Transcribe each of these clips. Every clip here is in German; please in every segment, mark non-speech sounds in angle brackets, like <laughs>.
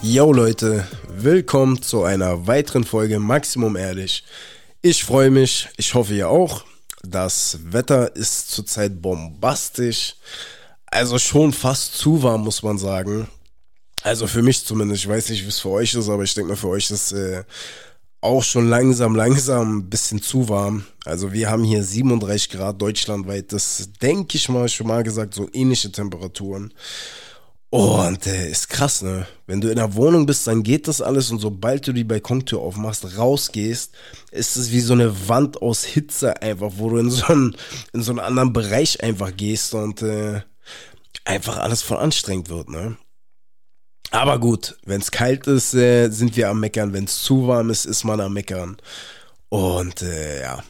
Yo Leute, willkommen zu einer weiteren Folge Maximum Ehrlich. Ich freue mich, ich hoffe ihr auch. Das Wetter ist zurzeit bombastisch. Also schon fast zu warm, muss man sagen. Also für mich zumindest. Ich weiß nicht, wie es für euch ist, aber ich denke mal, für euch ist äh, auch schon langsam, langsam ein bisschen zu warm. Also wir haben hier 37 Grad deutschlandweit. Das denke ich mal schon mal gesagt, so ähnliche Temperaturen. Und äh, ist krass, ne? Wenn du in der Wohnung bist, dann geht das alles und sobald du die Balkontür aufmachst, rausgehst, ist es wie so eine Wand aus Hitze einfach, wo du in so einen, in so einen anderen Bereich einfach gehst und äh, einfach alles voll anstrengend wird, ne? Aber gut, wenn es kalt ist, äh, sind wir am Meckern. Wenn es zu warm ist, ist man am Meckern. Und äh, ja.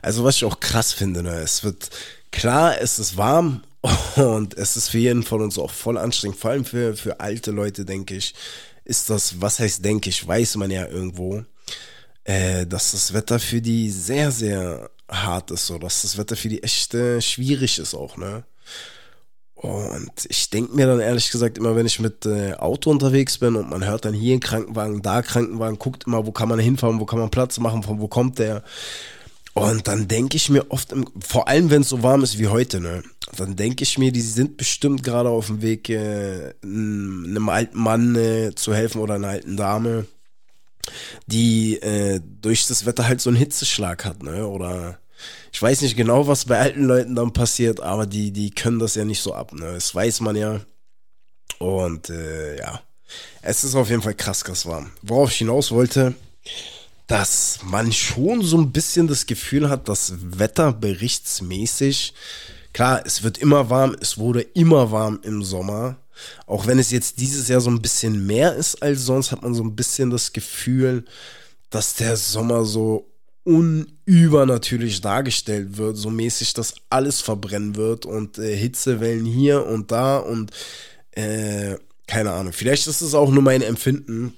Also was ich auch krass finde, ne? es wird klar, es ist warm und es ist für jeden von uns auch voll anstrengend. Vor allem für, für alte Leute, denke ich, ist das, was heißt denke ich, weiß man ja irgendwo, äh, dass das Wetter für die sehr, sehr hart ist, so dass das Wetter für die echt äh, schwierig ist auch, ne? Und ich denke mir dann ehrlich gesagt immer, wenn ich mit äh, Auto unterwegs bin und man hört dann hier Krankenwagen, da Krankenwagen, guckt immer, wo kann man hinfahren, wo kann man Platz machen, von wo kommt der. Und dann denke ich mir oft, vor allem wenn es so warm ist wie heute, ne, dann denke ich mir, die sind bestimmt gerade auf dem Weg, äh, einem alten Mann äh, zu helfen oder einer alten Dame, die äh, durch das Wetter halt so einen Hitzeschlag hat, ne, oder ich weiß nicht genau, was bei alten Leuten dann passiert, aber die, die können das ja nicht so ab, ne? Das weiß man ja. Und äh, ja, es ist auf jeden Fall krass, krass warm. Worauf ich hinaus wollte, dass man schon so ein bisschen das Gefühl hat, dass wetterberichtsmäßig, klar, es wird immer warm, es wurde immer warm im Sommer. Auch wenn es jetzt dieses Jahr so ein bisschen mehr ist als sonst, hat man so ein bisschen das Gefühl, dass der Sommer so unübernatürlich dargestellt wird, so mäßig, dass alles verbrennen wird und äh, Hitzewellen hier und da und äh, keine Ahnung. Vielleicht ist es auch nur mein Empfinden,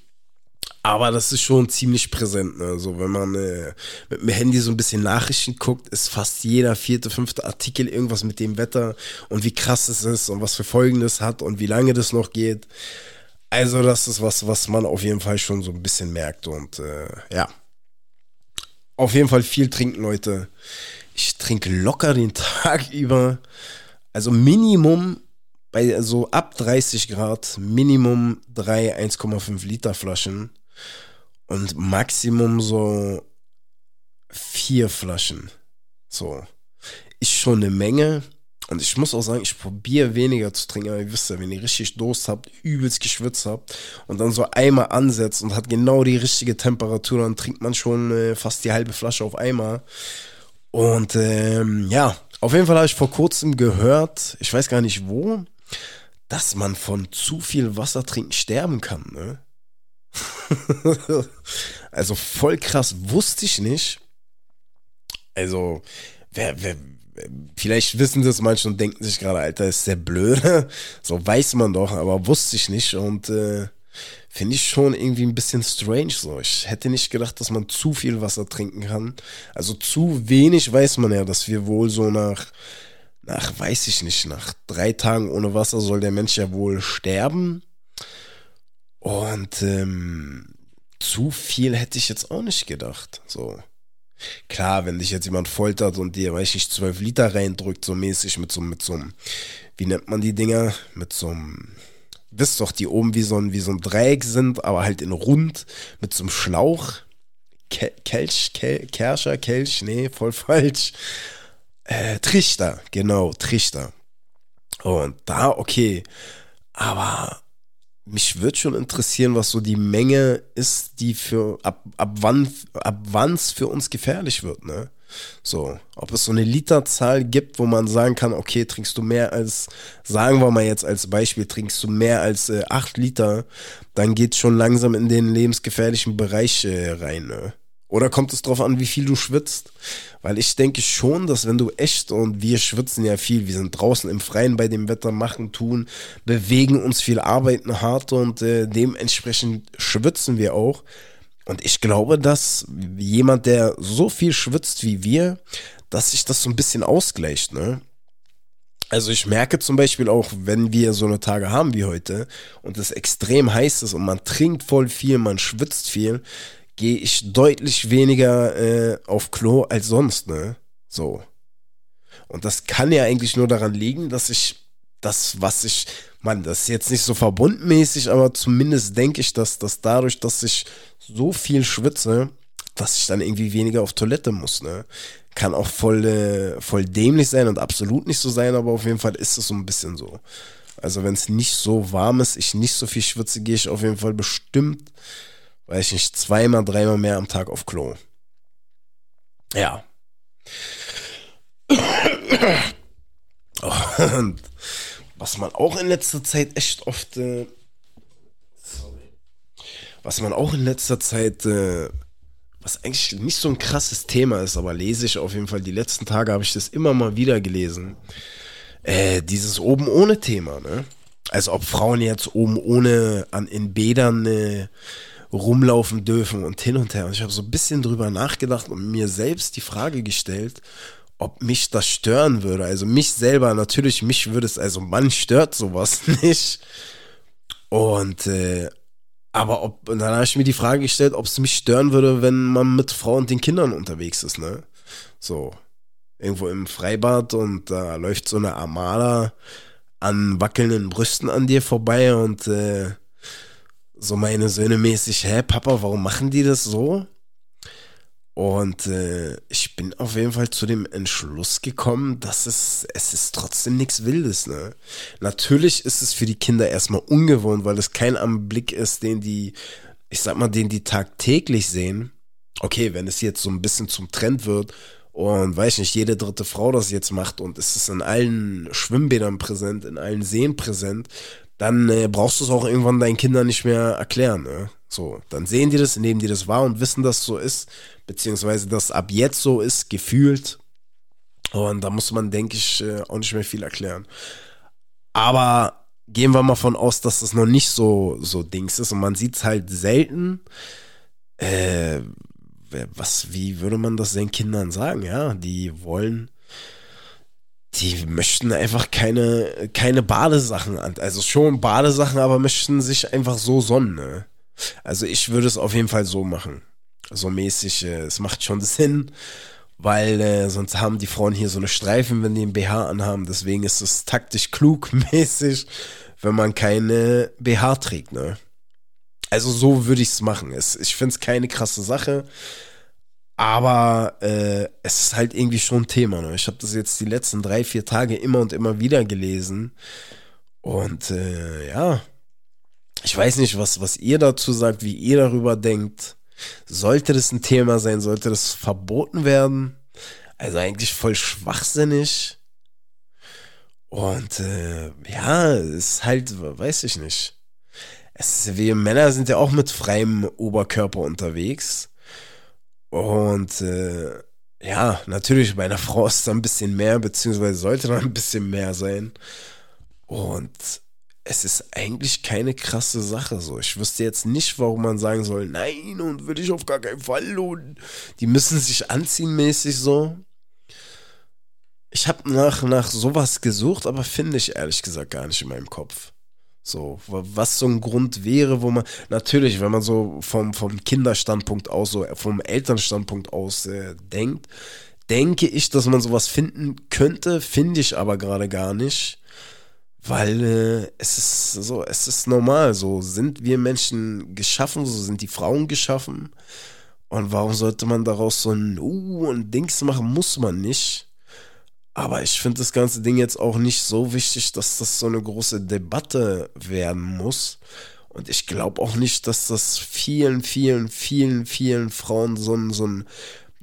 aber das ist schon ziemlich präsent. Ne? So, wenn man äh, mit dem Handy so ein bisschen Nachrichten guckt, ist fast jeder vierte, fünfte Artikel irgendwas mit dem Wetter und wie krass es ist und was für Folgen das hat und wie lange das noch geht. Also, das ist was, was man auf jeden Fall schon so ein bisschen merkt und äh, ja auf jeden Fall viel trinken, Leute. Ich trinke locker den <laughs> Tag über. Also Minimum bei so ab 30 Grad, Minimum drei 1,5 Liter Flaschen und Maximum so vier Flaschen. So. Ist schon eine Menge. Und ich muss auch sagen, ich probiere weniger zu trinken, aber ihr wisst ja, wenn ihr richtig Durst habt, übelst geschwitzt habt und dann so einmal ansetzt und hat genau die richtige Temperatur, dann trinkt man schon äh, fast die halbe Flasche auf einmal. Und ähm, ja, auf jeden Fall habe ich vor kurzem gehört, ich weiß gar nicht wo, dass man von zu viel Wasser trinken sterben kann. Ne? <laughs> also voll krass, wusste ich nicht. Also, wer, wer, vielleicht wissen das manche und denken sich gerade, Alter, ist sehr blöd. <laughs> So weiß man doch, aber wusste ich nicht und äh, finde ich schon irgendwie ein bisschen strange so. Ich hätte nicht gedacht, dass man zu viel Wasser trinken kann. Also zu wenig weiß man ja, dass wir wohl so nach, nach, weiß ich nicht, nach drei Tagen ohne Wasser soll der Mensch ja wohl sterben. Und ähm, zu viel hätte ich jetzt auch nicht gedacht. So. Klar, wenn dich jetzt jemand foltert und dir, weiß ich nicht, 12 Liter reindrückt, so mäßig mit so, mit so einem, wie nennt man die Dinger? Mit so einem, wisst doch, die oben wie so ein, wie so ein Dreieck sind, aber halt in rund, mit so einem Schlauch. Kelch, Kel Kerscher, Kelch, nee, voll falsch. Äh, Trichter, genau, Trichter. Und da, okay. Aber mich würde schon interessieren, was so die Menge ist, die für ab, ab wann ab wann's für uns gefährlich wird, ne? So, ob es so eine Literzahl gibt, wo man sagen kann, okay, trinkst du mehr als, sagen wir mal jetzt als Beispiel, trinkst du mehr als äh, 8 Liter, dann geht schon langsam in den lebensgefährlichen Bereich äh, rein, ne? Oder kommt es darauf an, wie viel du schwitzt? Weil ich denke schon, dass wenn du echt, und wir schwitzen ja viel, wir sind draußen im Freien bei dem Wetter, machen, tun, bewegen uns viel, arbeiten hart und äh, dementsprechend schwitzen wir auch. Und ich glaube, dass jemand, der so viel schwitzt wie wir, dass sich das so ein bisschen ausgleicht, ne? Also ich merke zum Beispiel auch, wenn wir so eine Tage haben wie heute und es extrem heiß ist und man trinkt voll viel, man schwitzt viel, gehe ich deutlich weniger äh, auf Klo als sonst, ne? So. Und das kann ja eigentlich nur daran liegen, dass ich das, was ich, man, das ist jetzt nicht so verbundmäßig, aber zumindest denke ich, dass, dass dadurch, dass ich so viel schwitze, dass ich dann irgendwie weniger auf Toilette muss, ne? Kann auch voll, äh, voll dämlich sein und absolut nicht so sein, aber auf jeden Fall ist es so ein bisschen so. Also wenn es nicht so warm ist, ich nicht so viel schwitze, gehe ich auf jeden Fall bestimmt, weiß ich nicht, zweimal, dreimal mehr am Tag auf Klo. Ja. Und was man auch in letzter Zeit echt oft, äh, was man auch in letzter Zeit, äh, was eigentlich nicht so ein krasses Thema ist, aber lese ich auf jeden Fall, die letzten Tage habe ich das immer mal wieder gelesen, äh, dieses oben ohne Thema, ne? Also ob Frauen jetzt oben ohne an, in Bädern äh, rumlaufen dürfen und hin und her. Und ich habe so ein bisschen drüber nachgedacht und mir selbst die Frage gestellt, ob mich das stören würde. Also mich selber, natürlich, mich würde es, also man stört sowas <laughs> nicht. Und, äh, aber ob, und dann habe ich mir die Frage gestellt, ob es mich stören würde, wenn man mit Frau und den Kindern unterwegs ist, ne? So, irgendwo im Freibad und da läuft so eine Armada an wackelnden Brüsten an dir vorbei und äh, so meine Söhne mäßig, hä, Papa, warum machen die das so? Und äh, ich bin auf jeden Fall zu dem Entschluss gekommen, dass es, es ist trotzdem nichts Wildes, ne? Natürlich ist es für die Kinder erstmal ungewohnt, weil es kein Anblick ist, den die, ich sag mal, den die tagtäglich sehen. Okay, wenn es jetzt so ein bisschen zum Trend wird und weiß nicht, jede dritte Frau das jetzt macht und es ist in allen Schwimmbädern präsent, in allen Seen präsent, dann äh, brauchst du es auch irgendwann deinen Kindern nicht mehr erklären, ne? So, dann sehen die das, nehmen die das wahr und wissen, dass es so ist, beziehungsweise dass ab jetzt so ist, gefühlt. Und da muss man, denke ich, äh, auch nicht mehr viel erklären. Aber gehen wir mal von aus, dass das noch nicht so, so Dings ist und man sieht es halt selten. Äh, was, wie würde man das den Kindern sagen? Ja, die wollen die möchten einfach keine, keine Badesachen an. Also schon Badesachen, aber möchten sich einfach so sonnen. Ne? Also ich würde es auf jeden Fall so machen. So mäßig, äh, es macht schon Sinn, weil äh, sonst haben die Frauen hier so eine Streifen, wenn die einen BH anhaben. Deswegen ist es taktisch klug <laughs> mäßig, wenn man keine BH trägt, ne? Also so würde ich es machen. ich finde es keine krasse Sache. Aber äh, es ist halt irgendwie schon ein Thema. Ne? Ich habe das jetzt die letzten drei, vier Tage immer und immer wieder gelesen. Und äh, ja, ich weiß nicht, was, was ihr dazu sagt, wie ihr darüber denkt. Sollte das ein Thema sein? Sollte das verboten werden? Also eigentlich voll schwachsinnig. Und äh, ja, ist halt, weiß ich nicht. Es wir Männer sind ja auch mit freiem Oberkörper unterwegs. Und äh, ja, natürlich, bei einer Frau ist da ein bisschen mehr, beziehungsweise sollte da ein bisschen mehr sein. Und es ist eigentlich keine krasse Sache so. Ich wüsste jetzt nicht, warum man sagen soll, nein, und will ich auf gar keinen Fall und die müssen sich anziehen mäßig so. Ich habe nach, nach sowas gesucht, aber finde ich ehrlich gesagt gar nicht in meinem Kopf. So, was so ein Grund wäre, wo man, natürlich, wenn man so vom, vom Kinderstandpunkt aus, so vom Elternstandpunkt aus äh, denkt, denke ich, dass man sowas finden könnte, finde ich aber gerade gar nicht weil äh, es ist so, es ist normal, so sind wir Menschen geschaffen, so sind die Frauen geschaffen. Und warum sollte man daraus so ein Uh und Dings machen, muss man nicht. Aber ich finde das ganze Ding jetzt auch nicht so wichtig, dass das so eine große Debatte werden muss. Und ich glaube auch nicht, dass das vielen, vielen, vielen, vielen Frauen so ein, so ein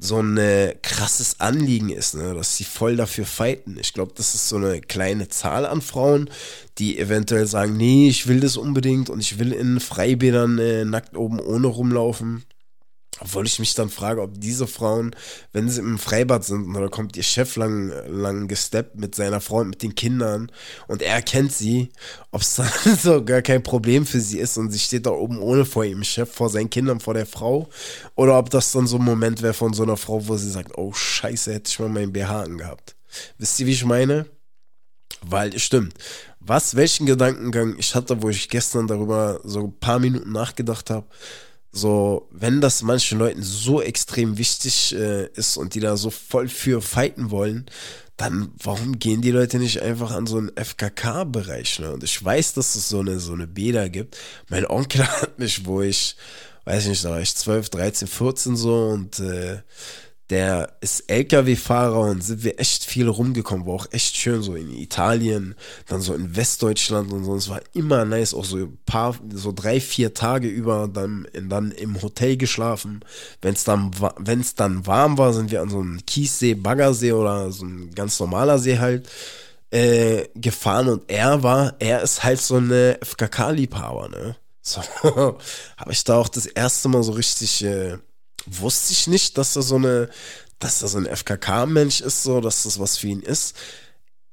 so ein äh, krasses Anliegen ist, ne? dass sie voll dafür fighten. Ich glaube, das ist so eine kleine Zahl an Frauen, die eventuell sagen, nee, ich will das unbedingt und ich will in Freibädern äh, nackt oben ohne rumlaufen. Obwohl ich mich dann frage, ob diese Frauen, wenn sie im Freibad sind und da kommt ihr Chef lang, lang gesteppt mit seiner Frau und mit den Kindern und er kennt sie, ob es <laughs> dann so gar kein Problem für sie ist und sie steht da oben ohne vor ihrem Chef, vor seinen Kindern, vor der Frau. Oder ob das dann so ein Moment wäre von so einer Frau, wo sie sagt, oh scheiße, hätte ich mal meinen BH angehabt. Wisst ihr, wie ich meine? Weil, stimmt. Was, welchen Gedankengang ich hatte, wo ich gestern darüber so ein paar Minuten nachgedacht habe, so, wenn das manchen Leuten so extrem wichtig äh, ist und die da so voll für fighten wollen, dann warum gehen die Leute nicht einfach an so einen FKK-Bereich? Ne? Und ich weiß, dass es so eine, so eine Bäder gibt. Mein Onkel <laughs> hat mich, wo ich, weiß nicht, da war ich 12, 13, 14 so und äh, der ist LKW-Fahrer und sind wir echt viel rumgekommen, war auch echt schön, so in Italien, dann so in Westdeutschland und so. Es war immer nice, auch so ein paar, so drei, vier Tage über dann, dann im Hotel geschlafen. Wenn es dann, wenn's dann warm war, sind wir an so einem Kiessee, Baggersee oder so ein ganz normaler See halt äh, gefahren und er war, er ist halt so eine FKK-Liebhaber, ne? So, <laughs> habe ich da auch das erste Mal so richtig äh, wusste ich nicht, dass er so eine, dass er so ein FKK-Mensch ist, so, dass das was für ihn ist.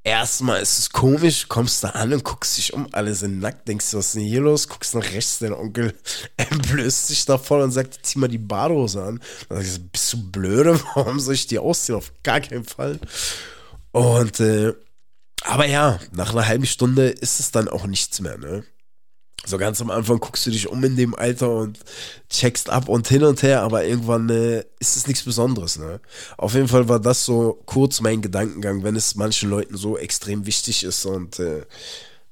Erstmal ist es komisch, kommst da an und guckst dich um, alle sind nackt, denkst du, was ist denn hier los? Guckst nach rechts, dein Onkel <laughs> entblößt sich da voll und sagt, zieh mal die Badehose an. Dann sag ich, bist du blöde? <laughs> Warum soll ich die ausziehen? Auf gar keinen Fall. Und, äh, aber ja, nach einer halben Stunde ist es dann auch nichts mehr, ne? So ganz am Anfang guckst du dich um in dem Alter und checkst ab und hin und her, aber irgendwann äh, ist es nichts Besonderes. Ne? Auf jeden Fall war das so kurz mein Gedankengang, wenn es manchen Leuten so extrem wichtig ist und äh,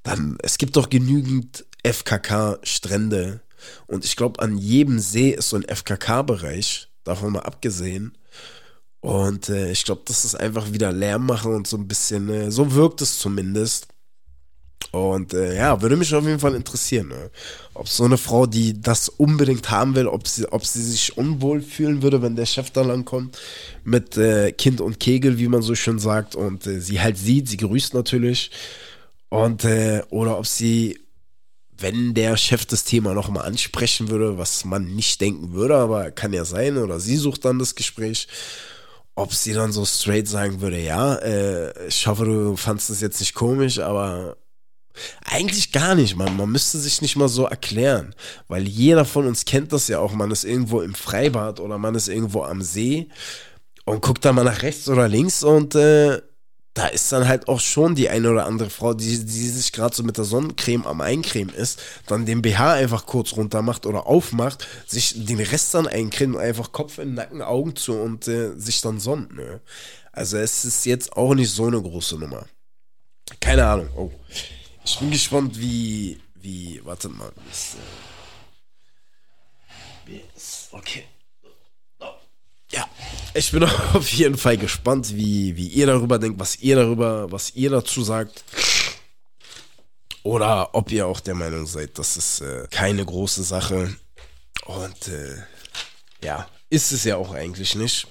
dann, es gibt doch genügend FKK-Strände und ich glaube, an jedem See ist so ein FKK-Bereich, davon mal abgesehen. Und äh, ich glaube, das ist einfach wieder Lärm machen und so ein bisschen, äh, so wirkt es zumindest. Und äh, ja, würde mich auf jeden Fall interessieren, ne? ob so eine Frau, die das unbedingt haben will, ob sie, ob sie sich unwohl fühlen würde, wenn der Chef da lang kommt mit äh, Kind und Kegel, wie man so schön sagt, und äh, sie halt sieht, sie grüßt natürlich. Und äh, oder ob sie, wenn der Chef das Thema nochmal ansprechen würde, was man nicht denken würde, aber kann ja sein, oder sie sucht dann das Gespräch ob sie dann so straight sagen würde, ja, äh, ich hoffe, du fandest es jetzt nicht komisch, aber eigentlich gar nicht, man. Man müsste sich nicht mal so erklären. Weil jeder von uns kennt das ja auch. Man ist irgendwo im Freibad oder man ist irgendwo am See und guckt da mal nach rechts oder links und äh, da ist dann halt auch schon die eine oder andere Frau, die, die sich gerade so mit der Sonnencreme am Eincremen ist, dann den BH einfach kurz runter macht oder aufmacht, sich den Rest dann eincremt und einfach Kopf in den Nacken, Augen zu und äh, sich dann sonnt. Ne? Also es ist jetzt auch nicht so eine große Nummer. Keine Ahnung. Oh. Ich bin gespannt, wie, wie, warte mal. Okay. Ja, ich bin <laughs> auf jeden Fall gespannt, wie, wie ihr darüber denkt, was ihr darüber, was ihr dazu sagt. Oder ob ihr auch der Meinung seid, das ist äh, keine große Sache. Und äh, ja, ist es ja auch eigentlich nicht.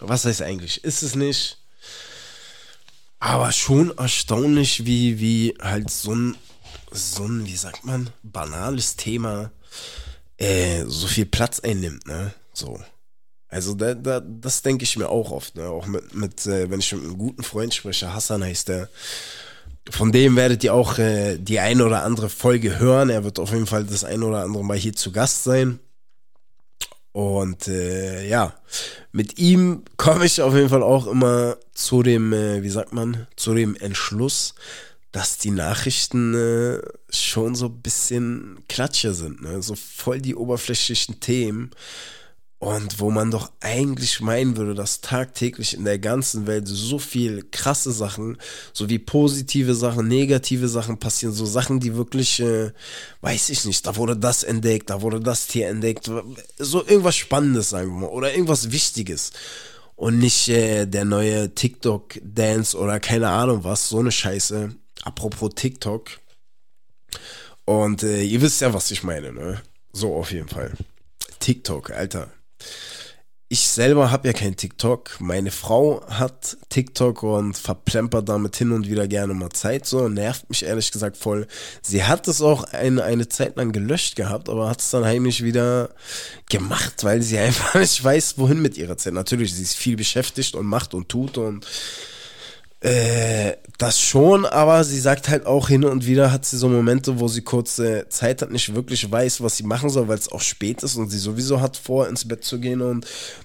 Was heißt eigentlich? Ist es nicht? Aber schon erstaunlich, wie, wie halt so ein, so ein, wie sagt man, banales Thema äh, so viel Platz einnimmt, ne? So. Also da, da, das denke ich mir auch oft, ne? Auch mit, mit äh, wenn ich mit einem guten Freund spreche, Hassan heißt der, von dem werdet ihr auch äh, die eine oder andere Folge hören. Er wird auf jeden Fall das eine oder andere Mal hier zu Gast sein. Und äh, ja, mit ihm komme ich auf jeden Fall auch immer zu dem, äh, wie sagt man, zu dem Entschluss, dass die Nachrichten äh, schon so ein bisschen klatscher sind, ne? so voll die oberflächlichen Themen. Und wo man doch eigentlich meinen würde, dass tagtäglich in der ganzen Welt so viel krasse Sachen, so wie positive Sachen, negative Sachen passieren, so Sachen, die wirklich, äh, weiß ich nicht, da wurde das entdeckt, da wurde das Tier entdeckt, so irgendwas Spannendes, sagen wir mal, oder irgendwas Wichtiges. Und nicht äh, der neue TikTok-Dance oder keine Ahnung was, so eine Scheiße. Apropos TikTok. Und äh, ihr wisst ja, was ich meine, ne? So auf jeden Fall. TikTok, Alter ich selber habe ja kein TikTok. Meine Frau hat TikTok und verplempert damit hin und wieder gerne mal Zeit. So nervt mich ehrlich gesagt voll. Sie hat es auch eine, eine Zeit lang gelöscht gehabt, aber hat es dann heimlich wieder gemacht, weil sie <laughs> einfach nicht weiß, wohin mit ihrer Zeit. Natürlich, sie ist viel beschäftigt und macht und tut und äh, das schon, aber sie sagt halt auch hin und wieder hat sie so Momente, wo sie kurze Zeit hat, nicht wirklich weiß, was sie machen soll, weil es auch spät ist und sie sowieso hat vor, ins Bett zu gehen und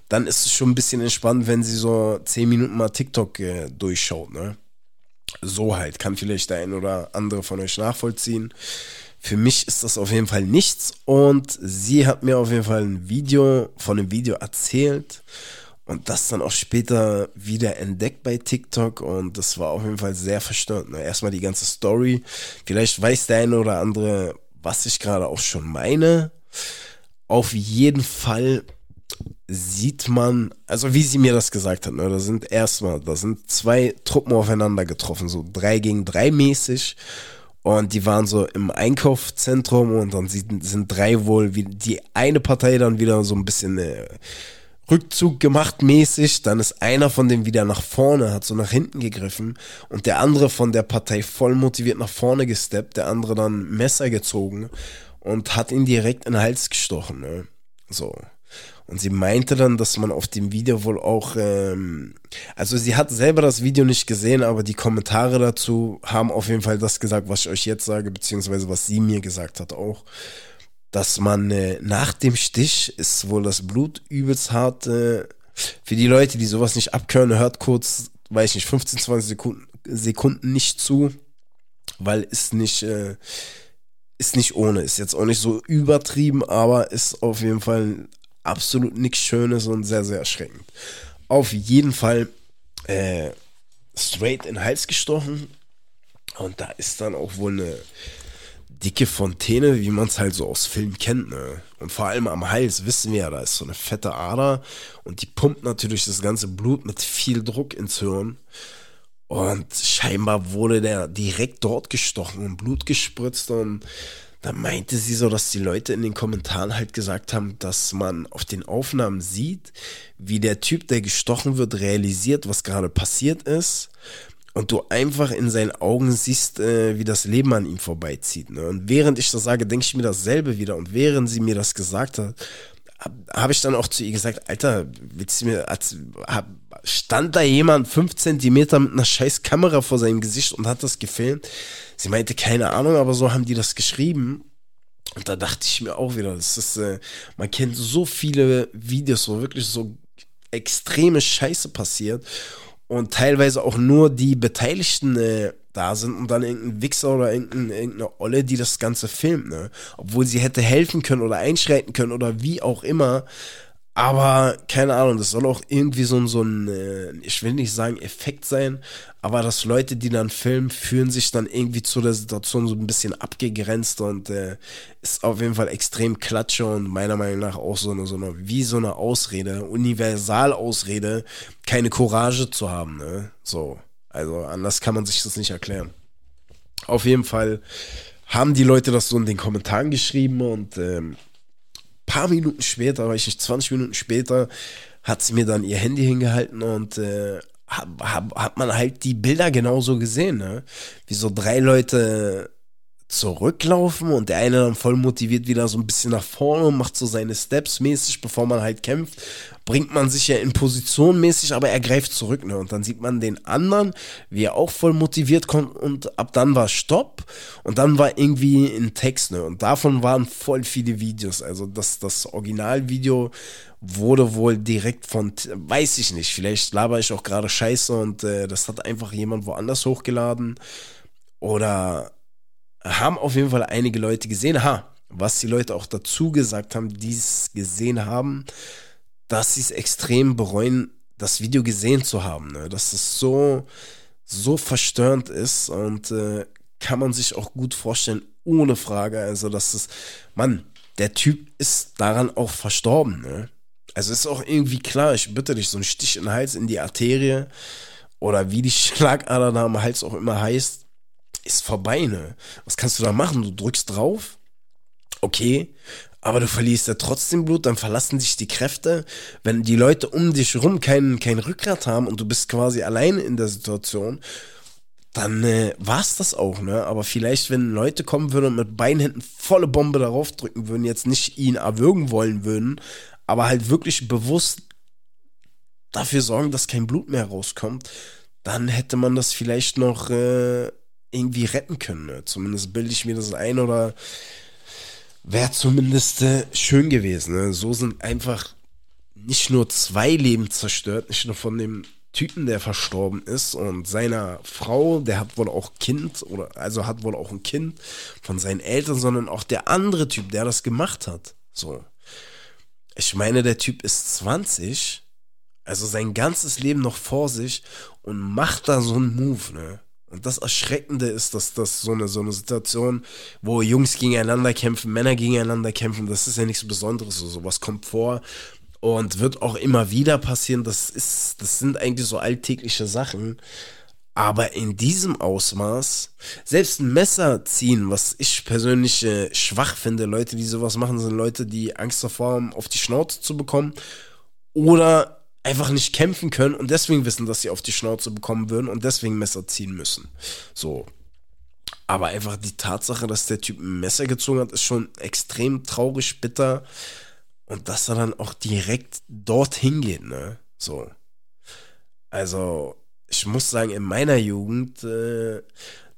dann ist es schon ein bisschen entspannt, wenn sie so 10 Minuten mal TikTok äh, durchschaut, ne? So halt, kann vielleicht der ein oder andere von euch nachvollziehen. Für mich ist das auf jeden Fall nichts und sie hat mir auf jeden Fall ein Video von einem Video erzählt und das dann auch später wieder entdeckt bei TikTok und das war auf jeden Fall sehr verstörend. Ne? Erstmal die ganze Story. Vielleicht weiß der eine oder andere, was ich gerade auch schon meine. Auf jeden Fall sieht man, also wie sie mir das gesagt hat, ne, da sind erstmal, da sind zwei Truppen aufeinander getroffen, so drei gegen drei mäßig. Und die waren so im Einkaufszentrum und dann sind, sind drei wohl, wie die eine Partei dann wieder so ein bisschen äh, Rückzug gemacht mäßig. Dann ist einer von denen wieder nach vorne, hat so nach hinten gegriffen und der andere von der Partei voll motiviert nach vorne gesteppt, der andere dann Messer gezogen und hat ihn direkt in den Hals gestochen. Ne? So. Und sie meinte dann, dass man auf dem Video wohl auch, ähm, also sie hat selber das Video nicht gesehen, aber die Kommentare dazu haben auf jeden Fall das gesagt, was ich euch jetzt sage, beziehungsweise was sie mir gesagt hat auch, dass man äh, nach dem Stich ist wohl das Blut übelst hart. Äh, für die Leute, die sowas nicht abkönnen, hört kurz, weiß ich nicht, 15, 20 Sekunden, Sekunden nicht zu, weil ist nicht, äh, ist nicht ohne, ist jetzt auch nicht so übertrieben, aber ist auf jeden Fall absolut nichts Schönes und sehr, sehr erschreckend. Auf jeden Fall äh, straight in den Hals gestochen. Und da ist dann auch wohl eine dicke Fontäne, wie man es halt so aus Filmen kennt. Ne? Und vor allem am Hals wissen wir ja, da ist so eine fette Ader und die pumpt natürlich das ganze Blut mit viel Druck ins Hirn. Und scheinbar wurde der direkt dort gestochen und Blut gespritzt und da meinte sie so, dass die Leute in den Kommentaren halt gesagt haben, dass man auf den Aufnahmen sieht, wie der Typ, der gestochen wird, realisiert, was gerade passiert ist. Und du einfach in seinen Augen siehst, äh, wie das Leben an ihm vorbeizieht. Ne? Und während ich das sage, denke ich mir dasselbe wieder. Und während sie mir das gesagt hat, habe ich dann auch zu ihr gesagt, Alter, willst du mir, als, hab, stand da jemand fünf Zentimeter mit einer scheiß Kamera vor seinem Gesicht und hat das gefilmt? Sie meinte, keine Ahnung, aber so haben die das geschrieben. Und da dachte ich mir auch wieder, das ist, äh, man kennt so viele Videos, wo wirklich so extreme Scheiße passiert und teilweise auch nur die Beteiligten äh, da sind und dann irgendein Wichser oder irgendein, irgendeine Olle, die das Ganze filmt, ne? Obwohl sie hätte helfen können oder einschreiten können oder wie auch immer. Aber keine Ahnung, das soll auch irgendwie so ein, so ein, äh, ich will nicht sagen Effekt sein, aber dass Leute, die dann filmen, fühlen sich dann irgendwie zu der Situation so ein bisschen abgegrenzt und äh, ist auf jeden Fall extrem klatsche und meiner Meinung nach auch so eine, so eine, wie so eine Ausrede, Universalausrede, keine Courage zu haben, ne? So. Also anders kann man sich das nicht erklären. Auf jeden Fall haben die Leute das so in den Kommentaren geschrieben und ähm, paar Minuten später, weiß ich nicht, 20 Minuten später, hat sie mir dann ihr Handy hingehalten und äh, hat, hat man halt die Bilder genauso gesehen, ne? Wie so drei Leute zurücklaufen und der eine dann voll motiviert wieder so ein bisschen nach vorne und macht so seine Steps mäßig, bevor man halt kämpft, bringt man sich ja in Position mäßig, aber er greift zurück, ne? Und dann sieht man den anderen, wie er auch voll motiviert kommt und ab dann war Stopp und dann war irgendwie ein Text, ne? Und davon waren voll viele Videos. Also das, das Originalvideo wurde wohl direkt von, weiß ich nicht, vielleicht laber ich auch gerade Scheiße und äh, das hat einfach jemand woanders hochgeladen oder haben auf jeden Fall einige Leute gesehen. Ha, was die Leute auch dazu gesagt haben, die es gesehen haben, dass sie es extrem bereuen, das Video gesehen zu haben. Ne? Dass es so, so verstörend ist und äh, kann man sich auch gut vorstellen, ohne Frage. Also, dass es, Mann, der Typ ist daran auch verstorben. Ne? Also ist auch irgendwie klar, ich bitte dich, so ein Stich in den Hals, in die Arterie oder wie die <laughs> Schlagader da am Hals auch immer heißt, ist vorbei, ne? Was kannst du da machen? Du drückst drauf, okay, aber du verlierst ja trotzdem Blut, dann verlassen dich die Kräfte. Wenn die Leute um dich rum kein, kein Rückgrat haben und du bist quasi alleine in der Situation, dann äh, war's das auch, ne? Aber vielleicht, wenn Leute kommen würden und mit Beinhänden volle Bombe darauf drücken würden, jetzt nicht ihn erwürgen wollen würden, aber halt wirklich bewusst dafür sorgen, dass kein Blut mehr rauskommt, dann hätte man das vielleicht noch äh, irgendwie retten können. Ne? Zumindest bilde ich mir das ein oder wäre zumindest äh, schön gewesen. Ne? So sind einfach nicht nur zwei Leben zerstört, nicht nur von dem Typen, der verstorben ist und seiner Frau, der hat wohl auch Kind oder also hat wohl auch ein Kind von seinen Eltern, sondern auch der andere Typ, der das gemacht hat. So. Ich meine, der Typ ist 20, also sein ganzes Leben noch vor sich und macht da so einen Move, ne? Und das Erschreckende ist, dass das so eine, so eine Situation, wo Jungs gegeneinander kämpfen, Männer gegeneinander kämpfen, das ist ja nichts Besonderes. So, sowas kommt vor und wird auch immer wieder passieren. Das ist, das sind eigentlich so alltägliche Sachen. Aber in diesem Ausmaß, selbst ein Messer ziehen, was ich persönlich äh, schwach finde, Leute, die sowas machen, sind Leute, die Angst davor haben, auf die Schnauze zu bekommen oder einfach nicht kämpfen können und deswegen wissen, dass sie auf die Schnauze bekommen würden und deswegen Messer ziehen müssen. So. Aber einfach die Tatsache, dass der Typ ein Messer gezogen hat, ist schon extrem traurig, bitter. Und dass er dann auch direkt dorthin geht, ne? So. Also, ich muss sagen, in meiner Jugend, äh,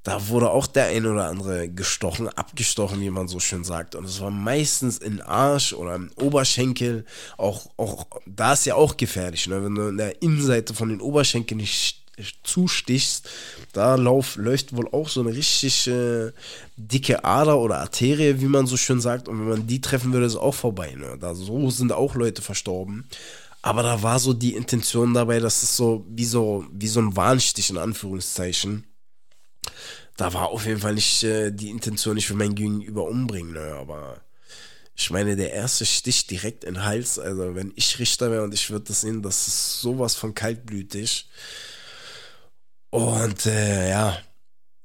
da wurde auch der ein oder andere gestochen, abgestochen, wie man so schön sagt. Und es war meistens in Arsch oder im Oberschenkel. Auch, auch da ist ja auch gefährlich, ne? wenn du in der Innenseite von den Oberschenkeln nicht zustichst, da lauf, läuft wohl auch so eine richtig äh, dicke Ader oder Arterie, wie man so schön sagt. Und wenn man die treffen würde, ist es auch vorbei. Ne? Da so sind auch Leute verstorben. Aber da war so die Intention dabei, dass es so wie so, wie so ein Warnstich in Anführungszeichen. Da war auf jeden Fall nicht äh, die Intention, ich will mein Gegenüber umbringen, ne? aber ich meine, der erste Stich direkt in den Hals, also wenn ich Richter wäre und ich würde das sehen, das ist sowas von kaltblütig. Und äh, ja,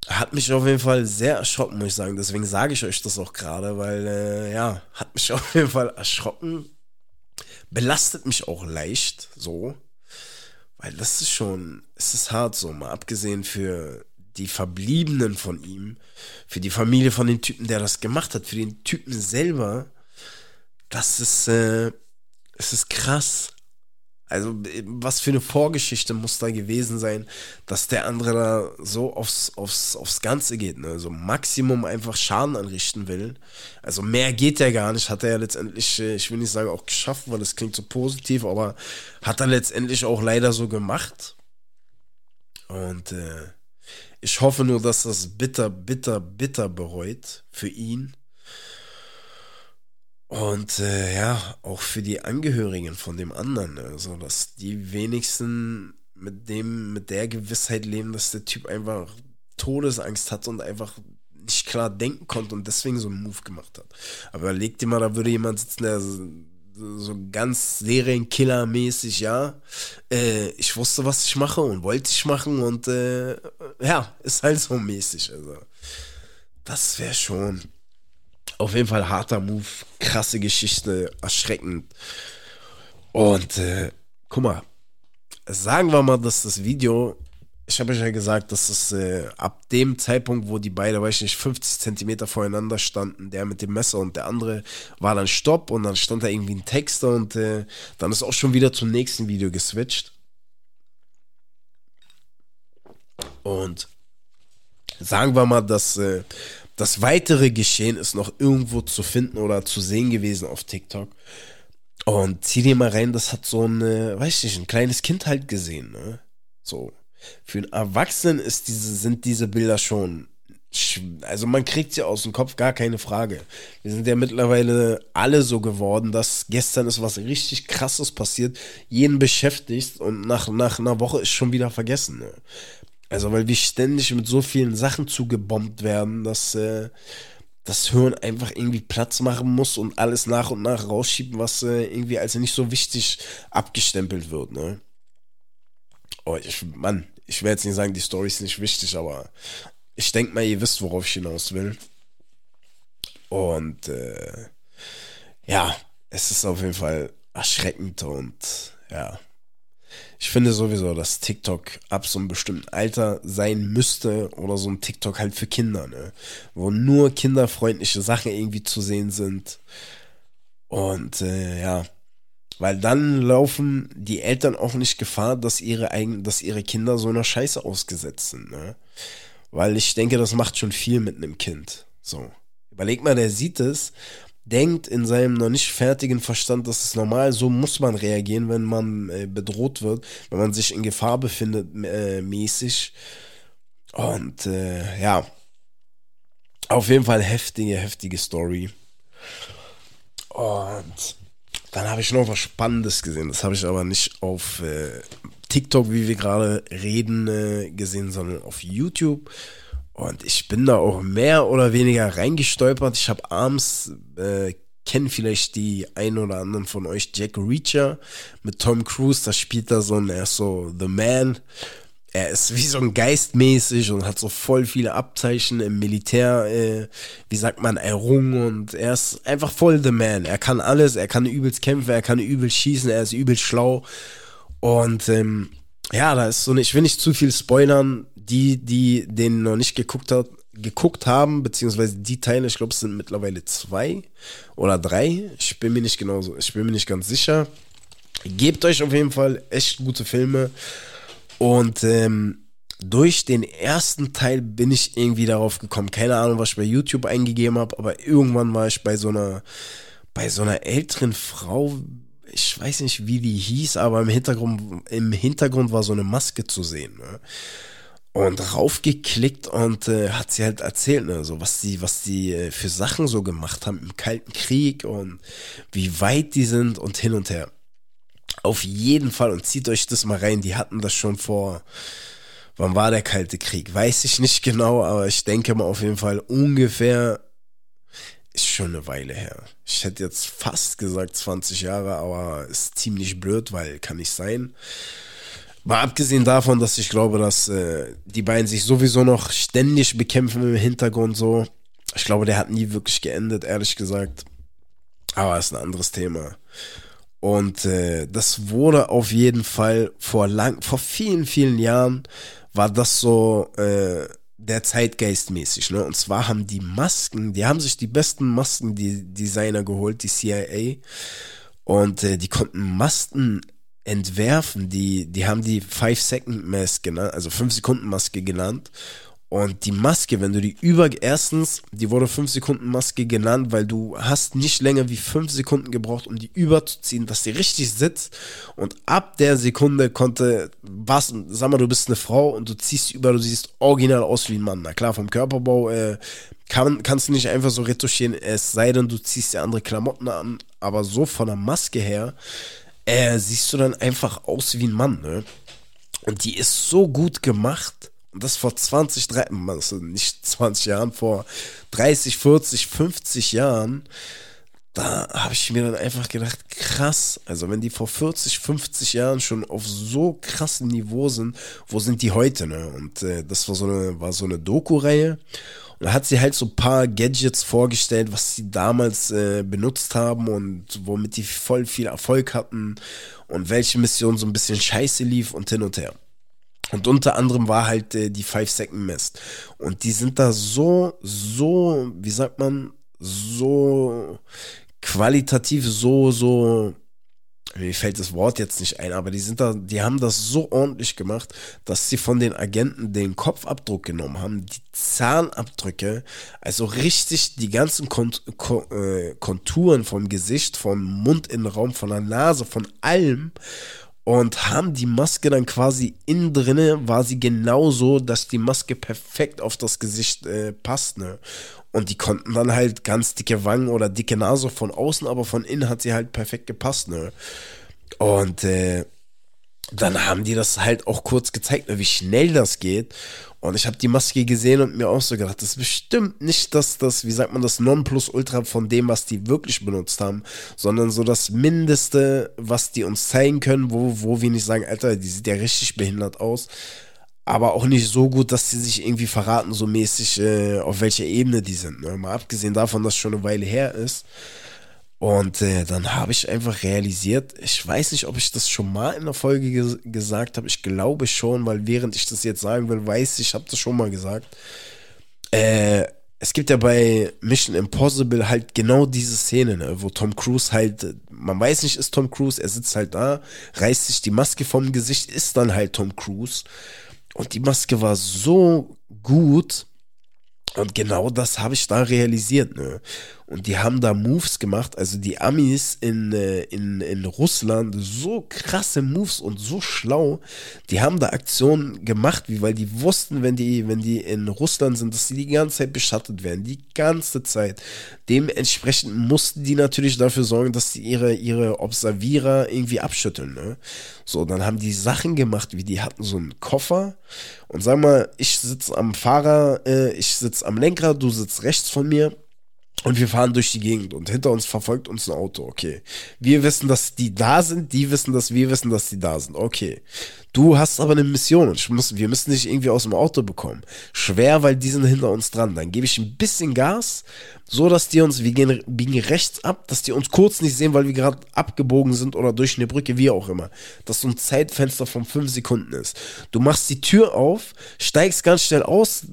hat mich auf jeden Fall sehr erschrocken, muss ich sagen. Deswegen sage ich euch das auch gerade, weil äh, ja, hat mich <laughs> auf jeden Fall erschrocken. Belastet mich auch leicht, so. Weil das ist schon, es ist hart so, mal abgesehen für die Verbliebenen von ihm, für die Familie von dem Typen, der das gemacht hat, für den Typen selber, das ist, äh, es ist krass. Also, was für eine Vorgeschichte muss da gewesen sein, dass der andere da so aufs, aufs, aufs Ganze geht, ne? So Maximum einfach Schaden anrichten will. Also mehr geht ja gar nicht, hat er ja letztendlich, äh, ich will nicht sagen auch geschafft, weil das klingt so positiv, aber hat er letztendlich auch leider so gemacht. Und äh, ich hoffe nur, dass das bitter, bitter, bitter bereut für ihn und äh, ja, auch für die Angehörigen von dem anderen, also dass die wenigsten mit dem, mit der Gewissheit leben, dass der Typ einfach Todesangst hat und einfach nicht klar denken konnte und deswegen so einen Move gemacht hat. Aber überleg dir mal, da würde jemand sitzen, der so, ganz Serienkiller-mäßig, ja, äh, ich wusste, was ich mache und wollte ich machen und äh, ja, ist halt so mäßig. Also, das wäre schon auf jeden Fall harter Move, krasse Geschichte, erschreckend. Und äh, guck mal, sagen wir mal, dass das Video, ich habe euch ja gesagt, dass es äh, ab dem Zeitpunkt, wo die beiden, weiß ich nicht, 50 Zentimeter voreinander standen, der mit dem Messer und der andere, war dann Stopp und dann stand da irgendwie ein Text und äh, dann ist auch schon wieder zum nächsten Video geswitcht. Und sagen wir mal, dass äh, das weitere Geschehen ist noch irgendwo zu finden oder zu sehen gewesen auf TikTok. Und zieh dir mal rein, das hat so ein, weiß ich nicht, ein kleines Kind halt gesehen, ne? So. Für einen Erwachsenen ist diese, sind diese Bilder schon, also man kriegt sie aus dem Kopf, gar keine Frage. Wir sind ja mittlerweile alle so geworden, dass gestern ist was richtig krasses passiert, jeden beschäftigt und nach, nach einer Woche ist schon wieder vergessen, ne? Also, weil wir ständig mit so vielen Sachen zugebombt werden, dass äh, das Hirn einfach irgendwie Platz machen muss und alles nach und nach rausschieben, was äh, irgendwie als nicht so wichtig abgestempelt wird, ne? Oh, ich, Mann, ich werde jetzt nicht sagen, die Story ist nicht wichtig, aber ich denke mal, ihr wisst, worauf ich hinaus will. Und äh, ja, es ist auf jeden Fall erschreckend und ja ich finde sowieso, dass TikTok ab so einem bestimmten Alter sein müsste oder so ein TikTok halt für Kinder, ne? Wo nur kinderfreundliche Sachen irgendwie zu sehen sind. Und äh, ja, weil dann laufen die Eltern auch nicht Gefahr, dass ihre eigenen, dass ihre Kinder so einer Scheiße ausgesetzt sind, ne? Weil ich denke, das macht schon viel mit einem Kind. So. Überleg mal, der sieht es, denkt in seinem noch nicht fertigen Verstand, das ist normal, so muss man reagieren, wenn man äh, bedroht wird, wenn man sich in Gefahr befindet, äh, mäßig. Und äh, ja, auf jeden Fall heftige, heftige Story. Und dann habe ich noch was Spannendes gesehen. Das habe ich aber nicht auf äh, TikTok, wie wir gerade reden, äh, gesehen, sondern auf YouTube. Und ich bin da auch mehr oder weniger reingestolpert. Ich habe abends, äh, kennen vielleicht die ein oder anderen von euch, Jack Reacher mit Tom Cruise. Da spielt er so ein, er ist so The Man. Er ist wie so ein Geist mäßig und hat so voll viele Abzeichen im Militär, äh, wie sagt man, errungen und er ist einfach voll The Man. Er kann alles, er kann übelst kämpfen, er kann übel schießen, er ist übelst schlau. Und ähm, ja, da ist so, ich will nicht zu viel spoilern, die, die den noch nicht geguckt hat, geguckt haben, beziehungsweise die Teile, ich glaube, es sind mittlerweile zwei oder drei. Ich bin mir nicht genau so, ich bin mir nicht ganz sicher. Gebt euch auf jeden Fall echt gute Filme. Und ähm, durch den ersten Teil bin ich irgendwie darauf gekommen. Keine Ahnung, was ich bei YouTube eingegeben habe, aber irgendwann war ich bei so einer, bei so einer älteren Frau, ich weiß nicht, wie die hieß, aber im Hintergrund, im Hintergrund war so eine Maske zu sehen. Ne? Und raufgeklickt und äh, hat sie halt erzählt, ne, so was die, was die äh, für Sachen so gemacht haben im Kalten Krieg und wie weit die sind und hin und her. Auf jeden Fall und zieht euch das mal rein. Die hatten das schon vor. Wann war der Kalte Krieg? Weiß ich nicht genau, aber ich denke mal auf jeden Fall ungefähr ist schon eine Weile her. Ich hätte jetzt fast gesagt 20 Jahre, aber ist ziemlich blöd, weil kann nicht sein. Mal abgesehen davon, dass ich glaube, dass äh, die beiden sich sowieso noch ständig bekämpfen im Hintergrund so. Ich glaube, der hat nie wirklich geendet, ehrlich gesagt. Aber ist ein anderes Thema. Und äh, das wurde auf jeden Fall vor lang, vor vielen, vielen Jahren war das so äh, der Zeitgeist mäßig, ne? Und zwar haben die Masken, die haben sich die besten Masken, die Designer geholt, die CIA, und äh, die konnten Masken entwerfen, die, die haben die Five Second Mask genannt, also 5 Sekunden Maske genannt und die Maske, wenn du die über, erstens, die wurde 5 Sekunden Maske genannt, weil du hast nicht länger wie 5 Sekunden gebraucht, um die überzuziehen, dass die richtig sitzt. Und ab der Sekunde konnte, was, sag mal, du bist eine Frau und du ziehst über, du siehst original aus wie ein Mann. Na klar, vom Körperbau äh, kann, kannst du nicht einfach so retuschieren, es sei denn, du ziehst dir andere Klamotten an. Aber so von der Maske her, äh, siehst du dann einfach aus wie ein Mann, ne? Und die ist so gut gemacht das vor 20, 30, also nicht 20 Jahren, vor 30, 40, 50 Jahren, da habe ich mir dann einfach gedacht, krass, also wenn die vor 40, 50 Jahren schon auf so krassem Niveau sind, wo sind die heute, ne? Und äh, das war so eine, so eine Doku-Reihe. Und da hat sie halt so ein paar Gadgets vorgestellt, was sie damals äh, benutzt haben und womit die voll viel Erfolg hatten und welche Mission so ein bisschen scheiße lief und hin und her. Und unter anderem war halt äh, die Five Second Mist. Und die sind da so, so, wie sagt man, so qualitativ, so, so, mir fällt das Wort jetzt nicht ein, aber die sind da, die haben das so ordentlich gemacht, dass sie von den Agenten den Kopfabdruck genommen haben, die Zahnabdrücke, also richtig die ganzen Kont äh, Konturen vom Gesicht, vom Mundinnenraum, von der Nase, von allem und haben die Maske dann quasi innen drinne, war sie genauso, dass die Maske perfekt auf das Gesicht äh, passt, ne? Und die konnten dann halt ganz dicke Wangen oder dicke Nase von außen, aber von innen hat sie halt perfekt gepasst, ne? Und äh, dann haben die das halt auch kurz gezeigt, ne, wie schnell das geht. Und ich habe die Maske gesehen und mir auch so gedacht, das ist bestimmt nicht das, das, wie sagt man, das Nonplusultra von dem, was die wirklich benutzt haben, sondern so das Mindeste, was die uns zeigen können, wo, wo wir nicht sagen, Alter, die sieht ja richtig behindert aus. Aber auch nicht so gut, dass sie sich irgendwie verraten, so mäßig, äh, auf welcher Ebene die sind. Ne? Mal abgesehen davon, dass es schon eine Weile her ist. Und äh, dann habe ich einfach realisiert, ich weiß nicht, ob ich das schon mal in der Folge ges gesagt habe. Ich glaube schon, weil während ich das jetzt sagen will, weiß ich, ich habe das schon mal gesagt. Äh, es gibt ja bei Mission Impossible halt genau diese Szene, ne, wo Tom Cruise halt, man weiß nicht, ist Tom Cruise, er sitzt halt da, reißt sich die Maske vom Gesicht, ist dann halt Tom Cruise. Und die Maske war so gut. Und genau das habe ich da realisiert, ne? Und die haben da Moves gemacht, also die Amis in, äh, in, in Russland, so krasse Moves und so schlau, die haben da Aktionen gemacht, wie weil die wussten, wenn die, wenn die in Russland sind, dass sie die ganze Zeit beschattet werden, die ganze Zeit. Dementsprechend mussten die natürlich dafür sorgen, dass sie ihre, ihre Observierer irgendwie abschütteln, ne? So, dann haben die Sachen gemacht, wie die hatten so einen Koffer. Und sag mal, ich sitze am Fahrer, äh, ich sitze am Lenkrad, du sitzt rechts von mir und wir fahren durch die Gegend und hinter uns verfolgt uns ein Auto. Okay. Wir wissen, dass die da sind, die wissen, dass wir wissen, dass die da sind. Okay. Du hast aber eine Mission und muss, wir müssen dich irgendwie aus dem Auto bekommen. Schwer, weil die sind hinter uns dran. Dann gebe ich ein bisschen Gas, so dass die uns, wir gehen, biegen rechts ab, dass die uns kurz nicht sehen, weil wir gerade abgebogen sind oder durch eine Brücke, wie auch immer. Dass so ein Zeitfenster von fünf Sekunden ist. Du machst die Tür auf, steigst ganz schnell aus,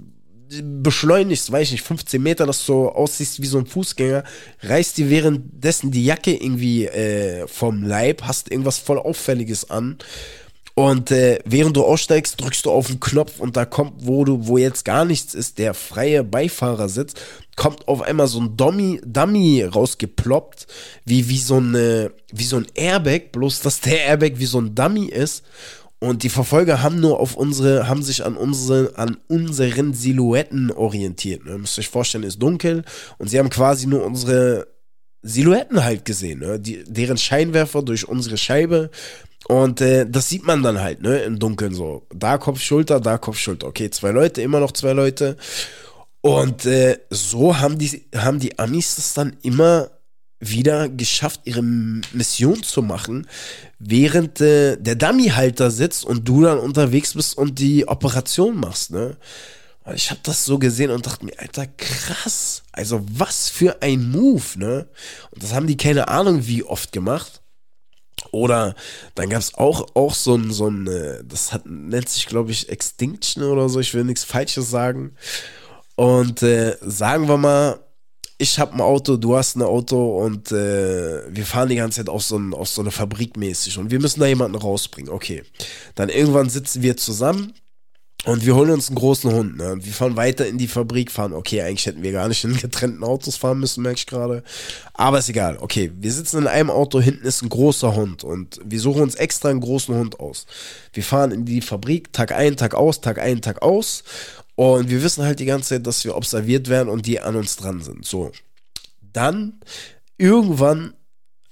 beschleunigst, weiß ich nicht, 15 Meter, dass du aussiehst wie so ein Fußgänger, reißt dir währenddessen die Jacke irgendwie äh, vom Leib, hast irgendwas voll Auffälliges an. Und äh, während du aussteigst, drückst du auf den Knopf und da kommt, wo du, wo jetzt gar nichts ist, der freie Beifahrersitz, kommt auf einmal so ein Dummy, Dummy rausgeploppt, wie, wie so ein, wie so ein Airbag, bloß dass der Airbag wie so ein Dummy ist und die Verfolger haben nur auf unsere, haben sich an unsere, an unseren Silhouetten orientiert. Ne? Müsst ihr euch vorstellen, ist dunkel und sie haben quasi nur unsere Silhouetten halt gesehen, ne? Die, deren Scheinwerfer durch unsere Scheibe. Und äh, das sieht man dann halt, ne, im Dunkeln so. Da Kopf, Schulter, da Kopf, Schulter. Okay, zwei Leute, immer noch zwei Leute. Und äh, so haben die, haben die Amis das dann immer wieder geschafft, ihre Mission zu machen, während äh, der Dummyhalter sitzt und du dann unterwegs bist und die Operation machst, ne? Und ich habe das so gesehen und dachte mir, Alter, krass. Also was für ein Move, ne? Und das haben die keine Ahnung wie oft gemacht. Oder dann gab es auch, auch so ein, so ein, äh, das hat, nennt sich, glaube ich, Extinction oder so, ich will nichts Falsches sagen. Und äh, sagen wir mal, ich habe ein Auto, du hast ein Auto und äh, wir fahren die ganze Zeit auf so, ein, auf so eine Fabrik mäßig und wir müssen da jemanden rausbringen. Okay. Dann irgendwann sitzen wir zusammen und wir holen uns einen großen Hund. Ne? Und wir fahren weiter in die Fabrik, fahren. Okay, eigentlich hätten wir gar nicht <laughs> in getrennten Autos fahren müssen, merke ich gerade. Aber ist egal. Okay, wir sitzen in einem Auto, hinten ist ein großer Hund und wir suchen uns extra einen großen Hund aus. Wir fahren in die Fabrik, Tag ein, Tag aus, Tag ein, Tag aus und wir wissen halt die ganze Zeit, dass wir observiert werden und die an uns dran sind. So. Dann irgendwann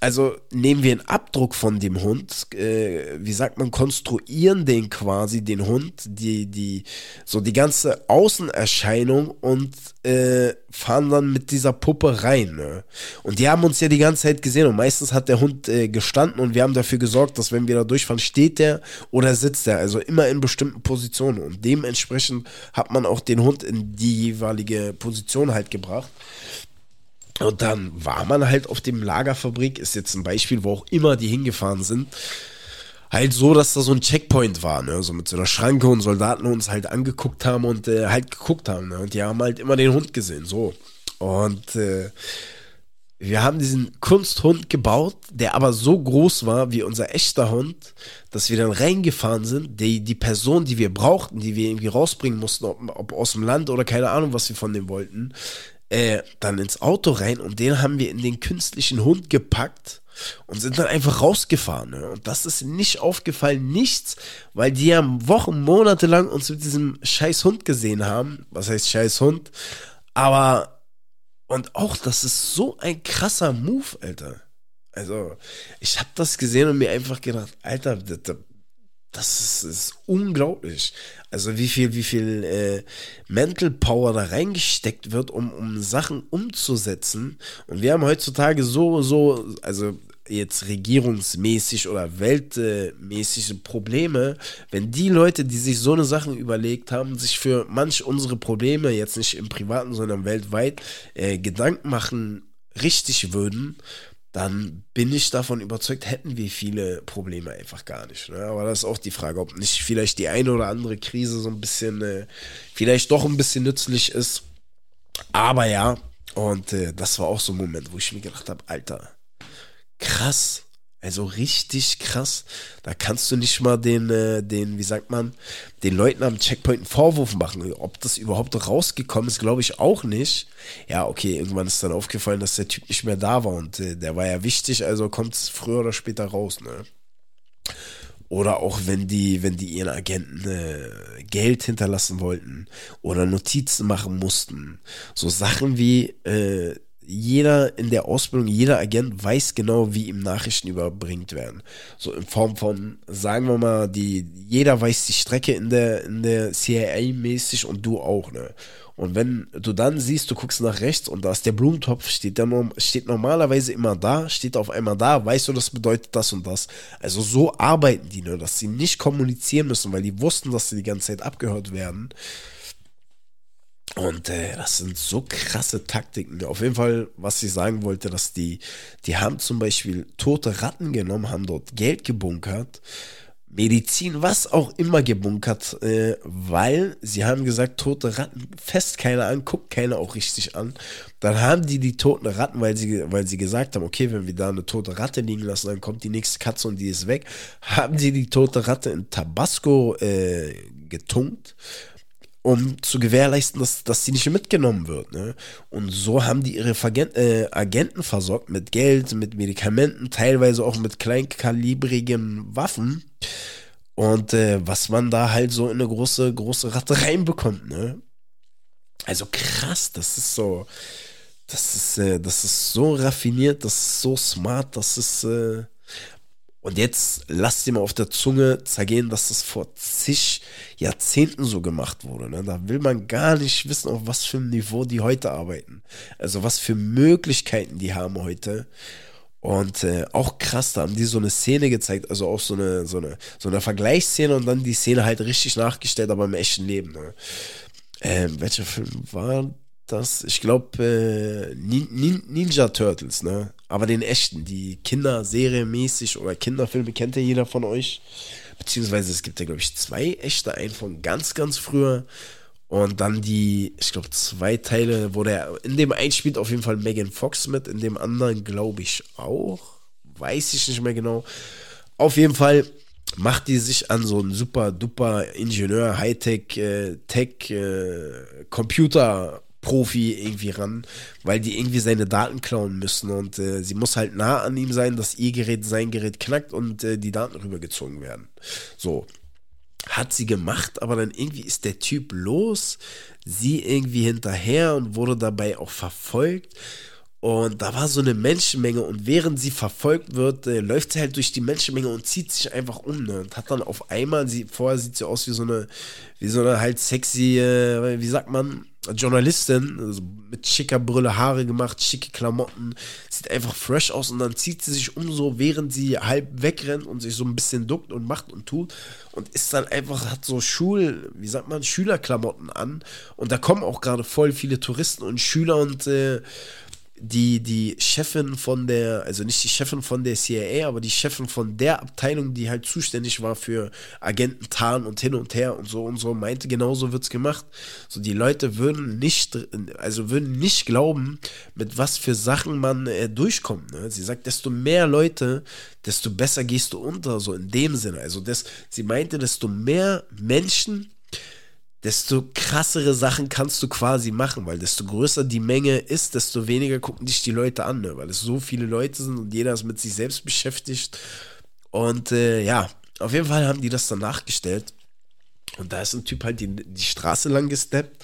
also nehmen wir einen Abdruck von dem Hund, äh, wie sagt man, konstruieren den quasi, den Hund, die, die, so die ganze Außenerscheinung und äh, fahren dann mit dieser Puppe rein. Ne? Und die haben uns ja die ganze Zeit gesehen und meistens hat der Hund äh, gestanden und wir haben dafür gesorgt, dass wenn wir da durchfahren, steht der oder sitzt der, also immer in bestimmten Positionen und dementsprechend hat man auch den Hund in die jeweilige Position halt gebracht. Und dann war man halt auf dem Lagerfabrik, ist jetzt ein Beispiel, wo auch immer die hingefahren sind. Halt so, dass da so ein Checkpoint war, ne? So mit so einer Schranke und Soldaten uns halt angeguckt haben und äh, halt geguckt haben, ne? Und die haben halt immer den Hund gesehen, so. Und äh, wir haben diesen Kunsthund gebaut, der aber so groß war wie unser echter Hund, dass wir dann reingefahren sind. Die, die Person, die wir brauchten, die wir irgendwie rausbringen mussten, ob, ob aus dem Land oder keine Ahnung, was wir von dem wollten, äh, dann ins Auto rein und den haben wir in den künstlichen Hund gepackt und sind dann einfach rausgefahren. Ne? Und das ist nicht aufgefallen, nichts, weil die ja Wochen, Monate lang uns mit diesem scheiß Hund gesehen haben. Was heißt scheiß Hund? Aber, und auch, das ist so ein krasser Move, Alter. Also, ich habe das gesehen und mir einfach gedacht, Alter, das, das ist, ist, unglaublich. Also wie viel, wie viel äh, Mental Power da reingesteckt wird, um, um Sachen umzusetzen. Und wir haben heutzutage so, so, also jetzt regierungsmäßig oder weltmäßige Probleme, wenn die Leute, die sich so eine Sachen überlegt haben, sich für manch unsere Probleme, jetzt nicht im Privaten, sondern weltweit, äh, Gedanken machen, richtig würden, dann bin ich davon überzeugt, hätten wir viele Probleme einfach gar nicht. Ne? Aber das ist auch die Frage, ob nicht vielleicht die eine oder andere Krise so ein bisschen, äh, vielleicht doch ein bisschen nützlich ist. Aber ja, und äh, das war auch so ein Moment, wo ich mir gedacht habe, Alter, krass. Also richtig krass. Da kannst du nicht mal den, äh, den, wie sagt man, den Leuten am Checkpoint einen Vorwurf machen. Ob das überhaupt rausgekommen ist, glaube ich auch nicht. Ja, okay, irgendwann ist dann aufgefallen, dass der Typ nicht mehr da war und äh, der war ja wichtig, also kommt es früher oder später raus, ne? Oder auch wenn die, wenn die ihren Agenten äh, Geld hinterlassen wollten oder Notizen machen mussten. So Sachen wie, äh, jeder in der Ausbildung, jeder Agent weiß genau, wie ihm Nachrichten überbringt werden. So in Form von, sagen wir mal, die, jeder weiß die Strecke in der, in der CIA mäßig und du auch, ne? Und wenn du dann siehst, du guckst nach rechts und da ist der Blumentopf, steht, der, steht normalerweise immer da, steht auf einmal da, weißt du, das bedeutet das und das. Also so arbeiten die, ne? Dass sie nicht kommunizieren müssen, weil die wussten, dass sie die ganze Zeit abgehört werden. Und äh, das sind so krasse Taktiken. Auf jeden Fall, was ich sagen wollte, dass die, die haben zum Beispiel tote Ratten genommen, haben dort Geld gebunkert, Medizin, was auch immer gebunkert, äh, weil sie haben gesagt, tote Ratten fest keiner an, guckt keiner auch richtig an. Dann haben die die toten Ratten, weil sie, weil sie gesagt haben, okay, wenn wir da eine tote Ratte liegen lassen, dann kommt die nächste Katze und die ist weg, haben die die tote Ratte in Tabasco äh, getunkt um zu gewährleisten, dass, dass sie nicht mitgenommen wird. Ne? Und so haben die ihre Vergen äh, Agenten versorgt mit Geld, mit Medikamenten, teilweise auch mit kleinkalibrigen Waffen. Und äh, was man da halt so in eine große, große Ratte reinbekommt, ne? Also krass, das ist so, das ist, äh, das ist so raffiniert, das ist so smart, das ist, äh, und jetzt lasst dir mal auf der Zunge zergehen, dass das vor zig Jahrzehnten so gemacht wurde. Ne? Da will man gar nicht wissen, auf was für einem Niveau die heute arbeiten. Also was für Möglichkeiten die haben heute. Und äh, auch krass, da haben die so eine Szene gezeigt, also auch so eine, so eine, so eine Vergleichsszene und dann die Szene halt richtig nachgestellt, aber im echten Leben. Ne? Ähm, welcher Film war das? Ich glaube, äh, Nin Ninja Turtles, ne? Aber den echten, die Kinderserie mäßig oder Kinderfilme kennt ja jeder von euch. Beziehungsweise es gibt ja, glaube ich, zwei echte, einen von ganz, ganz früher. Und dann die, ich glaube, zwei Teile, wo der, in dem einen spielt auf jeden Fall Megan Fox mit, in dem anderen glaube ich auch. Weiß ich nicht mehr genau. Auf jeden Fall macht die sich an so einen super duper Ingenieur, Hightech, äh, Tech, äh, Computer Profi irgendwie ran, weil die irgendwie seine Daten klauen müssen und äh, sie muss halt nah an ihm sein, dass ihr Gerät sein Gerät knackt und äh, die Daten rübergezogen werden. So. Hat sie gemacht, aber dann irgendwie ist der Typ los, sie irgendwie hinterher und wurde dabei auch verfolgt. Und da war so eine Menschenmenge und während sie verfolgt wird, äh, läuft sie halt durch die Menschenmenge und zieht sich einfach um ne? und hat dann auf einmal, sie, vorher sieht sie aus wie so eine, wie so eine halt sexy, äh, wie sagt man, Journalistin, also mit schicker Brille, Haare gemacht, schicke Klamotten, sieht einfach fresh aus und dann zieht sie sich um so, während sie halb wegrennt und sich so ein bisschen duckt und macht und tut und ist dann einfach, hat so Schul, wie sagt man, Schülerklamotten an und da kommen auch gerade voll viele Touristen und Schüler und äh, die, die Chefin von der, also nicht die Chefin von der CIA, aber die Chefin von der Abteilung, die halt zuständig war für Agenten tarn und hin und her und so und so, meinte, genauso wird's gemacht. So, die Leute würden nicht, also würden nicht glauben, mit was für Sachen man äh, durchkommt. Ne? Sie sagt, desto mehr Leute, desto besser gehst du unter, so in dem Sinne. Also das, sie meinte, desto mehr Menschen desto krassere Sachen kannst du quasi machen, weil desto größer die Menge ist, desto weniger gucken dich die Leute an, ne? weil es so viele Leute sind und jeder ist mit sich selbst beschäftigt. Und äh, ja, auf jeden Fall haben die das dann nachgestellt. Und da ist ein Typ halt die, die Straße lang gesteppt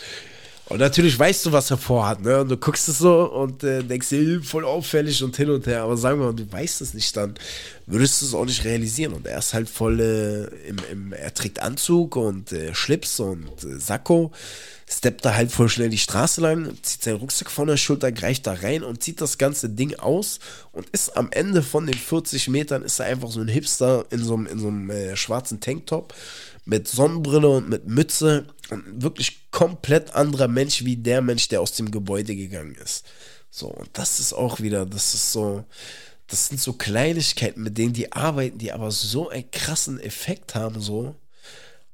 und natürlich weißt du, was er vorhat, ne? Und du guckst es so und äh, denkst dir, voll auffällig und hin und her. Aber sagen wir mal, du weißt es nicht, dann würdest du es auch nicht realisieren. Und er ist halt voll äh, im, im, er trägt Anzug und äh, Schlips und äh, Sakko, steppt da halt voll schnell die Straße lang, zieht seinen Rucksack von der Schulter, greift da rein und zieht das ganze Ding aus und ist am Ende von den 40 Metern, ist er einfach so ein Hipster in so einem, in so einem äh, schwarzen Tanktop mit Sonnenbrille und mit Mütze und wirklich komplett anderer Mensch wie der Mensch, der aus dem Gebäude gegangen ist. So, und das ist auch wieder, das ist so, das sind so Kleinigkeiten, mit denen die arbeiten, die aber so einen krassen Effekt haben, so.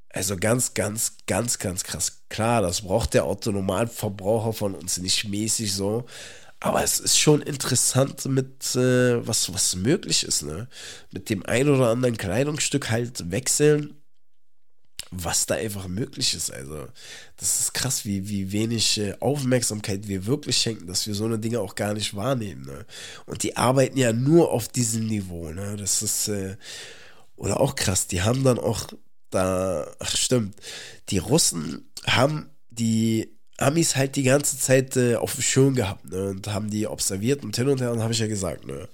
Also ganz, ganz, ganz, ganz krass. Klar, das braucht der Autonomalverbraucher von uns nicht mäßig so. Aber es ist schon interessant mit, äh, was, was möglich ist, ne? Mit dem ein oder anderen Kleidungsstück halt wechseln, was da einfach möglich ist. Also, das ist krass, wie, wie wenig äh, Aufmerksamkeit wir wirklich schenken, dass wir so eine Dinge auch gar nicht wahrnehmen, ne? Und die arbeiten ja nur auf diesem Niveau, ne? Das ist, äh, oder auch krass, die haben dann auch da, ach stimmt, die Russen haben die Amis halt die ganze Zeit äh, auf dem Schirm gehabt ne, und haben die observiert und hin und her und habe ich ja gesagt. Ne.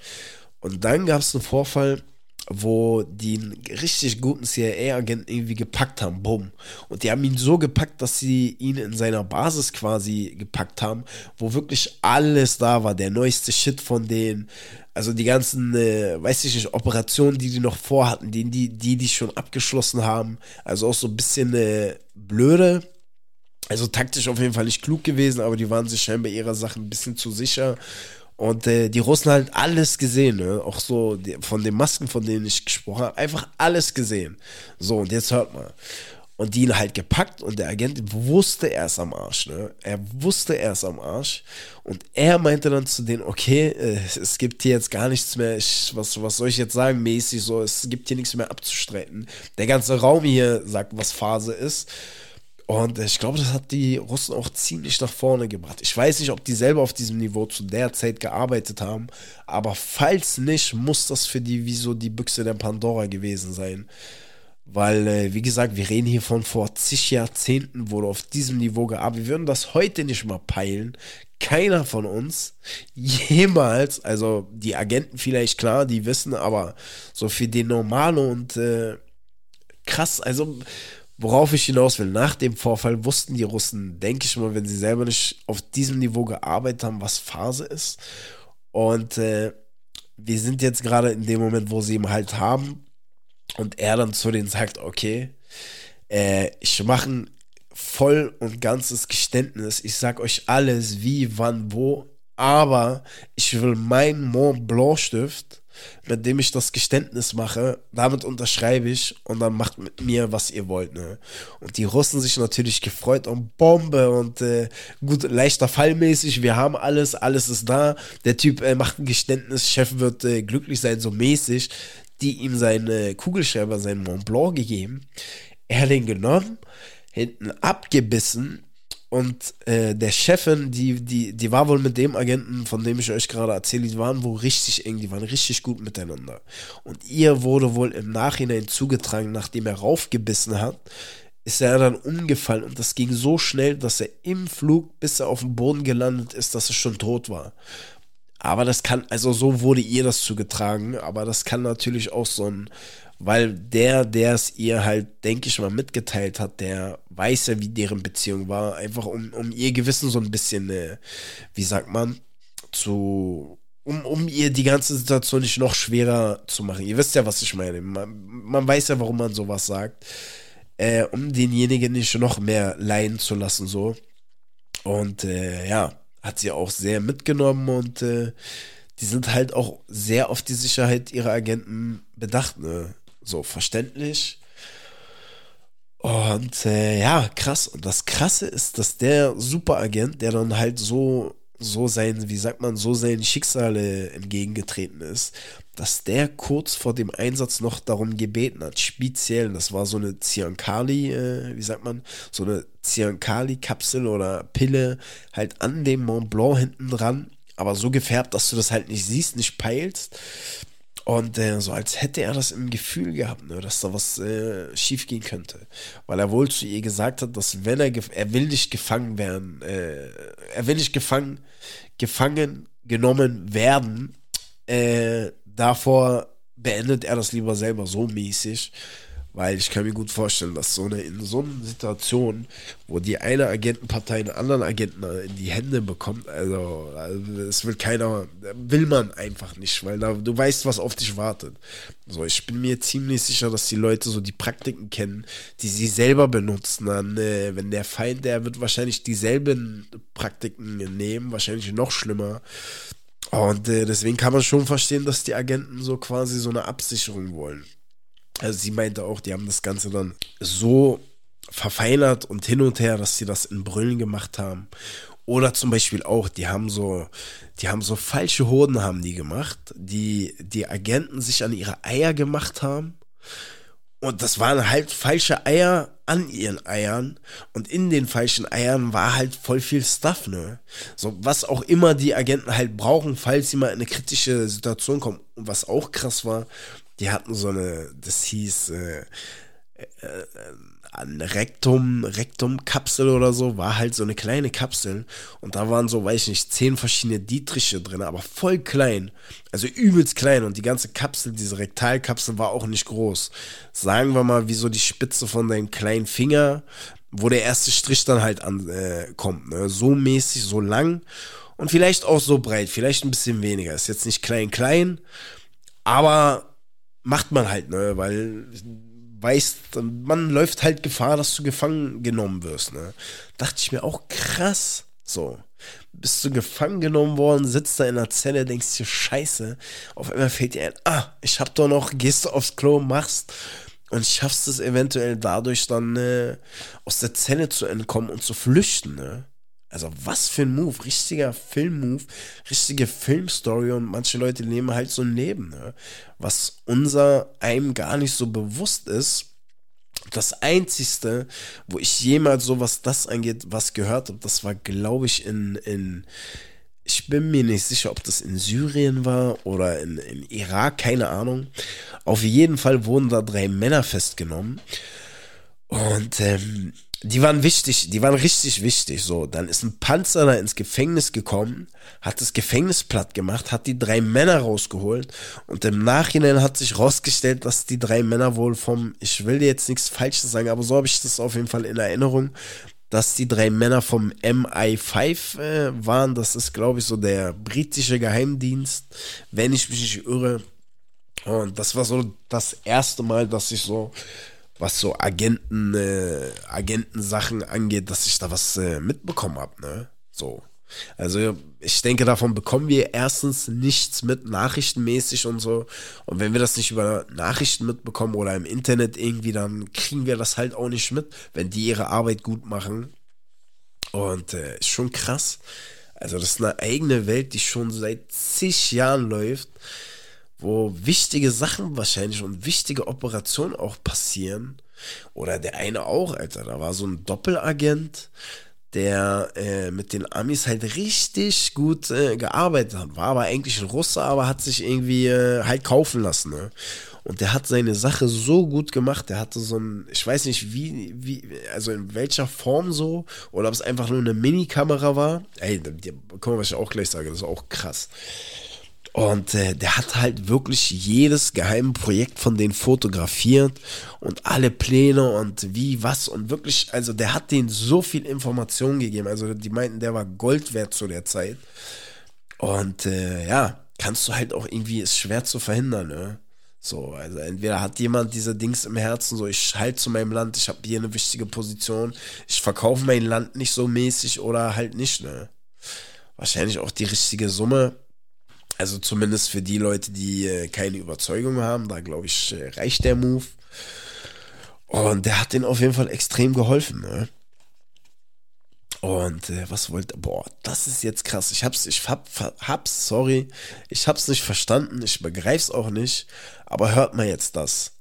Und dann gab es einen Vorfall, wo die einen richtig guten CIA-Agenten irgendwie gepackt haben, bumm. Und die haben ihn so gepackt, dass sie ihn in seiner Basis quasi gepackt haben, wo wirklich alles da war, der neueste Shit von denen, also die ganzen, äh, weiß ich nicht, Operationen, die die noch vorhatten, die die, die, die schon abgeschlossen haben, also auch so ein bisschen äh, blöde, also taktisch auf jeden Fall nicht klug gewesen, aber die waren sich scheinbar ihrer Sache ein bisschen zu sicher. Und äh, die Russen halt alles gesehen, ne? auch so die, von den Masken, von denen ich gesprochen habe, einfach alles gesehen. So, und jetzt hört mal. Und die ihn halt gepackt und der Agent wusste er ist am Arsch, ne? Er wusste er ist am Arsch. Und er meinte dann zu denen, okay, äh, es gibt hier jetzt gar nichts mehr, ich, was, was soll ich jetzt sagen, mäßig so, es gibt hier nichts mehr abzustreiten. Der ganze Raum hier sagt, was Phase ist. Und ich glaube, das hat die Russen auch ziemlich nach vorne gebracht. Ich weiß nicht, ob die selber auf diesem Niveau zu der Zeit gearbeitet haben, aber falls nicht, muss das für die wie so die Büchse der Pandora gewesen sein. Weil, äh, wie gesagt, wir reden hier von vor zig Jahrzehnten, wurde auf diesem Niveau gearbeitet. Wir würden das heute nicht mal peilen. Keiner von uns jemals, also die Agenten vielleicht klar, die wissen, aber so für den Normalo und äh, krass, also Worauf ich hinaus will, nach dem Vorfall wussten die Russen, denke ich mal, wenn sie selber nicht auf diesem Niveau gearbeitet haben, was Phase ist. Und äh, wir sind jetzt gerade in dem Moment, wo sie ihn halt haben. Und er dann zu denen sagt, okay, äh, ich mache ein voll und ganzes Geständnis. Ich sag euch alles, wie, wann, wo. Aber ich will meinen Mont Blanc Stift mit dem ich das Geständnis mache, damit unterschreibe ich und dann macht mit mir, was ihr wollt. Ne? Und die Russen sich natürlich gefreut und Bombe und äh, gut, leichter Fallmäßig, wir haben alles, alles ist da. Der Typ äh, macht ein Geständnis, Chef wird äh, glücklich sein, so mäßig, die ihm seine Kugelschreiber, seinen Mont Blanc gegeben. Er hat den genommen, hinten abgebissen und äh, der Chefin, die, die, die war wohl mit dem Agenten, von dem ich euch gerade erzähle, die waren wohl richtig eng, die waren richtig gut miteinander. Und ihr wurde wohl im Nachhinein zugetragen, nachdem er raufgebissen hat, ist er dann umgefallen und das ging so schnell, dass er im Flug, bis er auf dem Boden gelandet ist, dass er schon tot war. Aber das kann, also so wurde ihr das zugetragen, aber das kann natürlich auch so ein weil der, der es ihr halt, denke ich mal, mitgeteilt hat, der weiß ja, wie deren Beziehung war, einfach um, um ihr Gewissen so ein bisschen, äh, wie sagt man, zu, um, um ihr die ganze Situation nicht noch schwerer zu machen. Ihr wisst ja, was ich meine. Man, man weiß ja, warum man sowas sagt. Äh, um denjenigen nicht noch mehr leiden zu lassen, so. Und äh, ja, hat sie auch sehr mitgenommen und äh, die sind halt auch sehr auf die Sicherheit ihrer Agenten bedacht, ne? So verständlich. Und äh, ja, krass. Und das Krasse ist, dass der Superagent, der dann halt so, so sein, wie sagt man, so seinen Schicksale entgegengetreten ist, dass der kurz vor dem Einsatz noch darum gebeten hat, speziell, das war so eine Ziankali, äh, wie sagt man, so eine Ziankali-Kapsel oder Pille halt an dem Mont Blanc hinten dran, aber so gefärbt, dass du das halt nicht siehst, nicht peilst. Und äh, so als hätte er das im Gefühl gehabt, ne, dass da was äh, schief gehen könnte. Weil er wohl zu ihr gesagt hat, dass wenn er, er will nicht gefangen werden, äh, er will nicht gefangen, gefangen genommen werden, äh, davor beendet er das lieber selber so mäßig. Weil ich kann mir gut vorstellen, dass so eine, in so einer Situation, wo die eine Agentenpartei einen anderen Agenten in die Hände bekommt, also, also es will keiner, will man einfach nicht, weil da, du weißt, was auf dich wartet. So, ich bin mir ziemlich sicher, dass die Leute so die Praktiken kennen, die sie selber benutzen. Dann, äh, wenn der Feind, der wird wahrscheinlich dieselben Praktiken nehmen, wahrscheinlich noch schlimmer. Und äh, deswegen kann man schon verstehen, dass die Agenten so quasi so eine Absicherung wollen. Also sie meinte auch, die haben das Ganze dann so verfeinert und hin und her, dass sie das in Brüllen gemacht haben. Oder zum Beispiel auch, die haben so, die haben so falsche Hoden haben die gemacht, die die Agenten sich an ihre Eier gemacht haben. Und das waren halt falsche Eier an ihren Eiern. Und in den falschen Eiern war halt voll viel Stuff, ne? So, was auch immer die Agenten halt brauchen, falls sie mal in eine kritische Situation kommen. Und was auch krass war, die hatten so eine, das hieß, äh, äh, äh an Rektum, Rektum-Kapsel oder so, war halt so eine kleine Kapsel und da waren so, weiß ich nicht, zehn verschiedene Dietriche drin, aber voll klein, also übelst klein und die ganze Kapsel, diese Rektalkapsel war auch nicht groß. Sagen wir mal, wie so die Spitze von deinem kleinen Finger, wo der erste Strich dann halt ankommt, äh, ne? so mäßig, so lang und vielleicht auch so breit, vielleicht ein bisschen weniger, ist jetzt nicht klein, klein, aber macht man halt, ne, weil weißt, man läuft halt Gefahr, dass du gefangen genommen wirst. Ne? Dachte ich mir auch krass. So. Bist du gefangen genommen worden, sitzt da in der Zelle, denkst dir, scheiße. Auf einmal fällt dir ein, ah, ich hab doch noch, gehst du aufs Klo, machst und schaffst es eventuell dadurch dann äh, aus der Zelle zu entkommen und zu flüchten. Ne? Also was für ein Move, richtiger Filmmove, richtige Filmstory und manche Leute nehmen halt so ein Leben, ne? was unser einem gar nicht so bewusst ist. Das einzigste, wo ich jemals so was das angeht, was gehört habe, das war glaube ich in, in, ich bin mir nicht sicher, ob das in Syrien war oder in, in Irak, keine Ahnung. Auf jeden Fall wurden da drei Männer festgenommen. Und ähm, die waren wichtig, die waren richtig wichtig. So, dann ist ein Panzer da ins Gefängnis gekommen, hat das Gefängnis platt gemacht, hat die drei Männer rausgeholt und im Nachhinein hat sich rausgestellt, dass die drei Männer wohl vom, ich will dir jetzt nichts Falsches sagen, aber so habe ich das auf jeden Fall in Erinnerung, dass die drei Männer vom MI5 äh, waren. Das ist, glaube ich, so der britische Geheimdienst, wenn ich mich nicht irre. Und das war so das erste Mal, dass ich so was so Agenten, äh, Agentensachen angeht, dass ich da was äh, mitbekommen habe, ne? So. Also ich denke, davon bekommen wir erstens nichts mit, nachrichtenmäßig und so. Und wenn wir das nicht über Nachrichten mitbekommen oder im Internet irgendwie, dann kriegen wir das halt auch nicht mit, wenn die ihre Arbeit gut machen. Und äh, ist schon krass. Also das ist eine eigene Welt, die schon seit zig Jahren läuft wo wichtige Sachen wahrscheinlich und wichtige Operationen auch passieren. Oder der eine auch, Alter. Da war so ein Doppelagent, der äh, mit den Amis halt richtig gut äh, gearbeitet hat. War aber eigentlich ein Russe, aber hat sich irgendwie äh, halt kaufen lassen. Ne? Und der hat seine Sache so gut gemacht. Der hatte so ein, ich weiß nicht wie, wie, also in welcher Form so, oder ob es einfach nur eine Mini-Kamera war. Ey, guck mal, was ich auch gleich sage, das ist auch krass. Und äh, der hat halt wirklich jedes geheime Projekt von denen fotografiert und alle Pläne und wie, was und wirklich, also der hat denen so viel Information gegeben. Also die meinten, der war Gold wert zu der Zeit. Und äh, ja, kannst du halt auch irgendwie, ist schwer zu verhindern, ne? So, also entweder hat jemand diese Dings im Herzen, so ich halte zu meinem Land, ich habe hier eine wichtige Position, ich verkaufe mein Land nicht so mäßig oder halt nicht, ne? Wahrscheinlich auch die richtige Summe also zumindest für die Leute, die äh, keine Überzeugung haben, da glaube ich, äh, reicht der Move. Und der hat denen auf jeden Fall extrem geholfen, ne? Und äh, was wollte, boah, das ist jetzt krass. Ich hab's, ich hab, hab's, sorry, ich hab's nicht verstanden, ich begreif's auch nicht, aber hört mal jetzt das.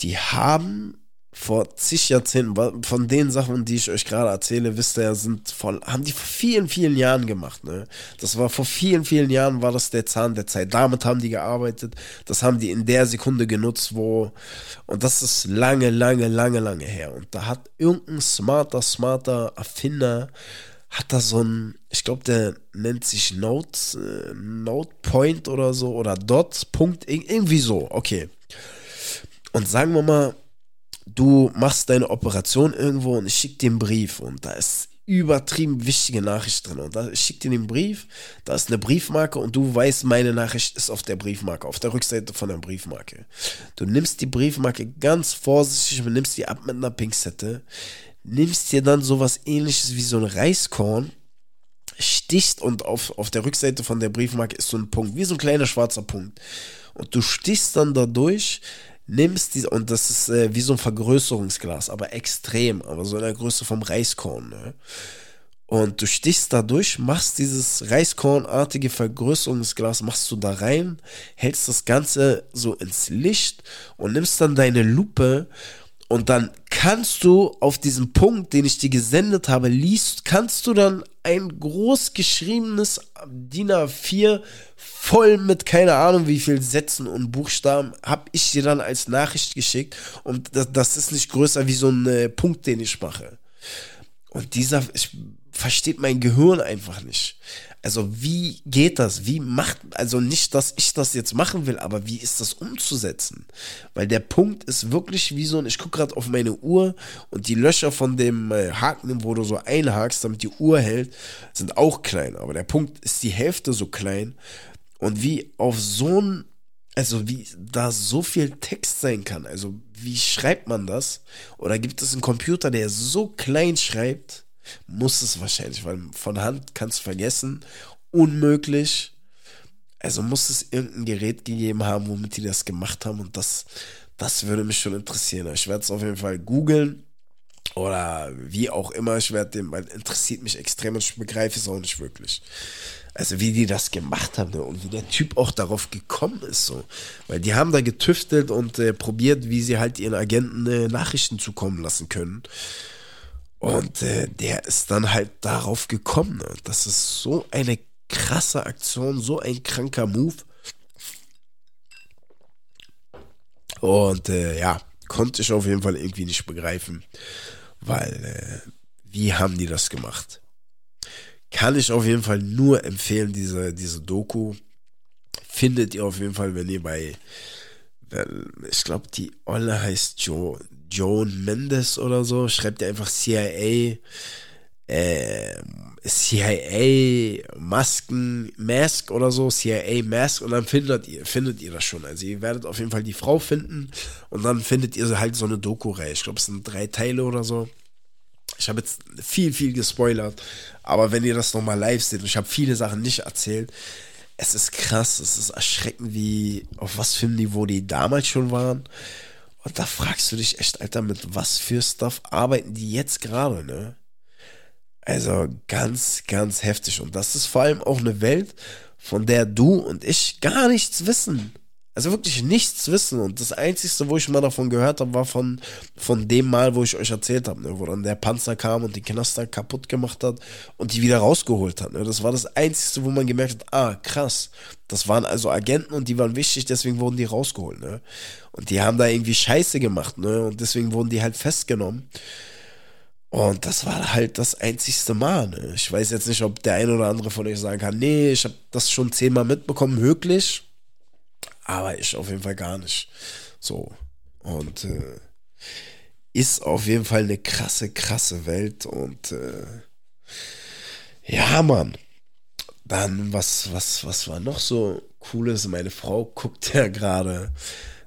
Die haben vor zig Jahrzehnten, von den Sachen, die ich euch gerade erzähle, wisst ihr ja, sind voll, haben die vor vielen, vielen Jahren gemacht, ne? Das war vor vielen, vielen Jahren war das der Zahn der Zeit. Damit haben die gearbeitet. Das haben die in der Sekunde genutzt, wo, und das ist lange, lange, lange, lange her. Und da hat irgendein smarter, smarter Erfinder, hat da so ein, ich glaube, der nennt sich Note, äh, Note Point oder so, oder Dot, Punkt, irgendwie so, okay. Und sagen wir mal, du machst deine Operation irgendwo und ich schicke dir einen Brief und da ist übertrieben wichtige Nachricht drin. Und da, ich schicke dir den Brief, da ist eine Briefmarke und du weißt, meine Nachricht ist auf der Briefmarke, auf der Rückseite von der Briefmarke. Du nimmst die Briefmarke ganz vorsichtig und nimmst die ab mit einer Pinzette, nimmst dir dann sowas ähnliches wie so ein Reiskorn, stichst und auf, auf der Rückseite von der Briefmarke ist so ein Punkt, wie so ein kleiner schwarzer Punkt. Und du stichst dann dadurch, nimmst die, und das ist äh, wie so ein Vergrößerungsglas, aber extrem, aber so in der Größe vom Reiskorn, ne? Und du stichst da durch, machst dieses Reiskornartige Vergrößerungsglas, machst du da rein, hältst das Ganze so ins Licht und nimmst dann deine Lupe und dann kannst du auf diesem Punkt, den ich dir gesendet habe, liest, kannst du dann ein groß geschriebenes DIN A4 voll mit keine Ahnung wie viel Sätzen und Buchstaben, habe ich dir dann als Nachricht geschickt und das, das ist nicht größer wie so ein äh, Punkt, den ich mache. Und dieser, ich versteht mein Gehirn einfach nicht. Also wie geht das? Wie macht, also nicht, dass ich das jetzt machen will, aber wie ist das umzusetzen? Weil der Punkt ist wirklich wie so ein, ich gucke gerade auf meine Uhr und die Löcher von dem äh, Haken, wo du so einhakst, damit die Uhr hält, sind auch klein. Aber der Punkt ist die Hälfte so klein. Und wie auf so ein, also wie da so viel Text sein kann. Also wie schreibt man das? Oder gibt es einen Computer, der so klein schreibt? Muss es wahrscheinlich, weil von Hand kannst du vergessen. Unmöglich. Also muss es irgendein Gerät gegeben haben, womit die das gemacht haben. Und das, das würde mich schon interessieren. Ich werde es auf jeden Fall googeln. Oder wie auch immer. Ich werde dem, weil interessiert mich extrem und ich begreife es auch nicht wirklich. Also wie die das gemacht haben ne? und wie der Typ auch darauf gekommen ist. so, Weil die haben da getüftelt und äh, probiert, wie sie halt ihren Agenten äh, Nachrichten zukommen lassen können. Und äh, der ist dann halt darauf gekommen. Ne? Das ist so eine krasse Aktion, so ein kranker Move. Und äh, ja, konnte ich auf jeden Fall irgendwie nicht begreifen, weil äh, wie haben die das gemacht? Kann ich auf jeden Fall nur empfehlen, diese, diese Doku. Findet ihr auf jeden Fall, wenn ihr bei, ich glaube, die Olle heißt Joe, Joan Mendes oder so, schreibt ihr einfach CIA, äh, CIA Masken, Mask oder so, CIA Mask und dann findet ihr, findet ihr das schon. Also ihr werdet auf jeden Fall die Frau finden und dann findet ihr halt so eine Doku-Reihe. Ich glaube, es sind drei Teile oder so. Ich habe jetzt viel, viel gespoilert, aber wenn ihr das nochmal live seht, ich habe viele Sachen nicht erzählt, es ist krass, es ist erschreckend, wie, auf was für einem Niveau die damals schon waren. Und da fragst du dich echt, Alter, mit was für Stuff arbeiten die jetzt gerade, ne? Also ganz, ganz heftig. Und das ist vor allem auch eine Welt, von der du und ich gar nichts wissen. Also wirklich nichts wissen. Und das Einzige, wo ich mal davon gehört habe, war von, von dem Mal, wo ich euch erzählt habe, ne? wo dann der Panzer kam und die Knaster kaputt gemacht hat und die wieder rausgeholt hat. Ne? Das war das Einzige, wo man gemerkt hat, ah, krass. Das waren also Agenten und die waren wichtig, deswegen wurden die rausgeholt. Ne? Und die haben da irgendwie Scheiße gemacht, ne? Und deswegen wurden die halt festgenommen. Und das war halt das einzigste Mal. Ne? Ich weiß jetzt nicht, ob der ein oder andere von euch sagen kann, nee, ich habe das schon zehnmal mitbekommen, möglich aber ich auf jeden Fall gar nicht. So. Und äh, ist auf jeden Fall eine krasse, krasse Welt. Und äh, ja, Mann. Dann, was, was, was war noch so cooles? Meine Frau guckt ja gerade.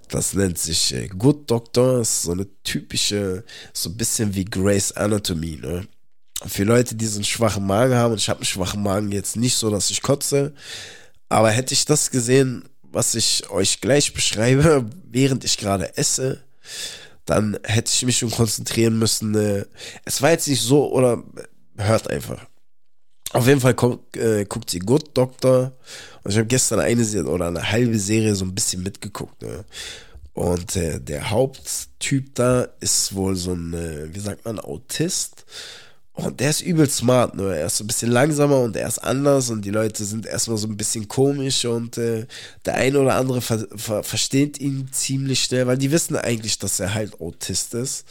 Das nennt sich äh, Good Doctor. Ist so eine typische, so ein bisschen wie Grace Anatomy, ne? Für Leute, die so einen schwachen Magen haben, und ich habe einen schwachen Magen jetzt nicht so, dass ich kotze, aber hätte ich das gesehen, was ich euch gleich beschreibe, <laughs> während ich gerade esse, dann hätte ich mich schon konzentrieren müssen. Äh, es war jetzt nicht so, oder hört einfach. Auf jeden Fall guckt, äh, guckt sie Good Doctor. Und ich habe gestern eine Serie oder eine halbe Serie so ein bisschen mitgeguckt. Ne? Und äh, der Haupttyp da ist wohl so ein, äh, wie sagt man, Autist. Und der ist übel smart, nur er ist so ein bisschen langsamer und er ist anders und die Leute sind erstmal so ein bisschen komisch und äh, der eine oder andere ver ver versteht ihn ziemlich schnell, weil die wissen eigentlich, dass er halt Autist ist.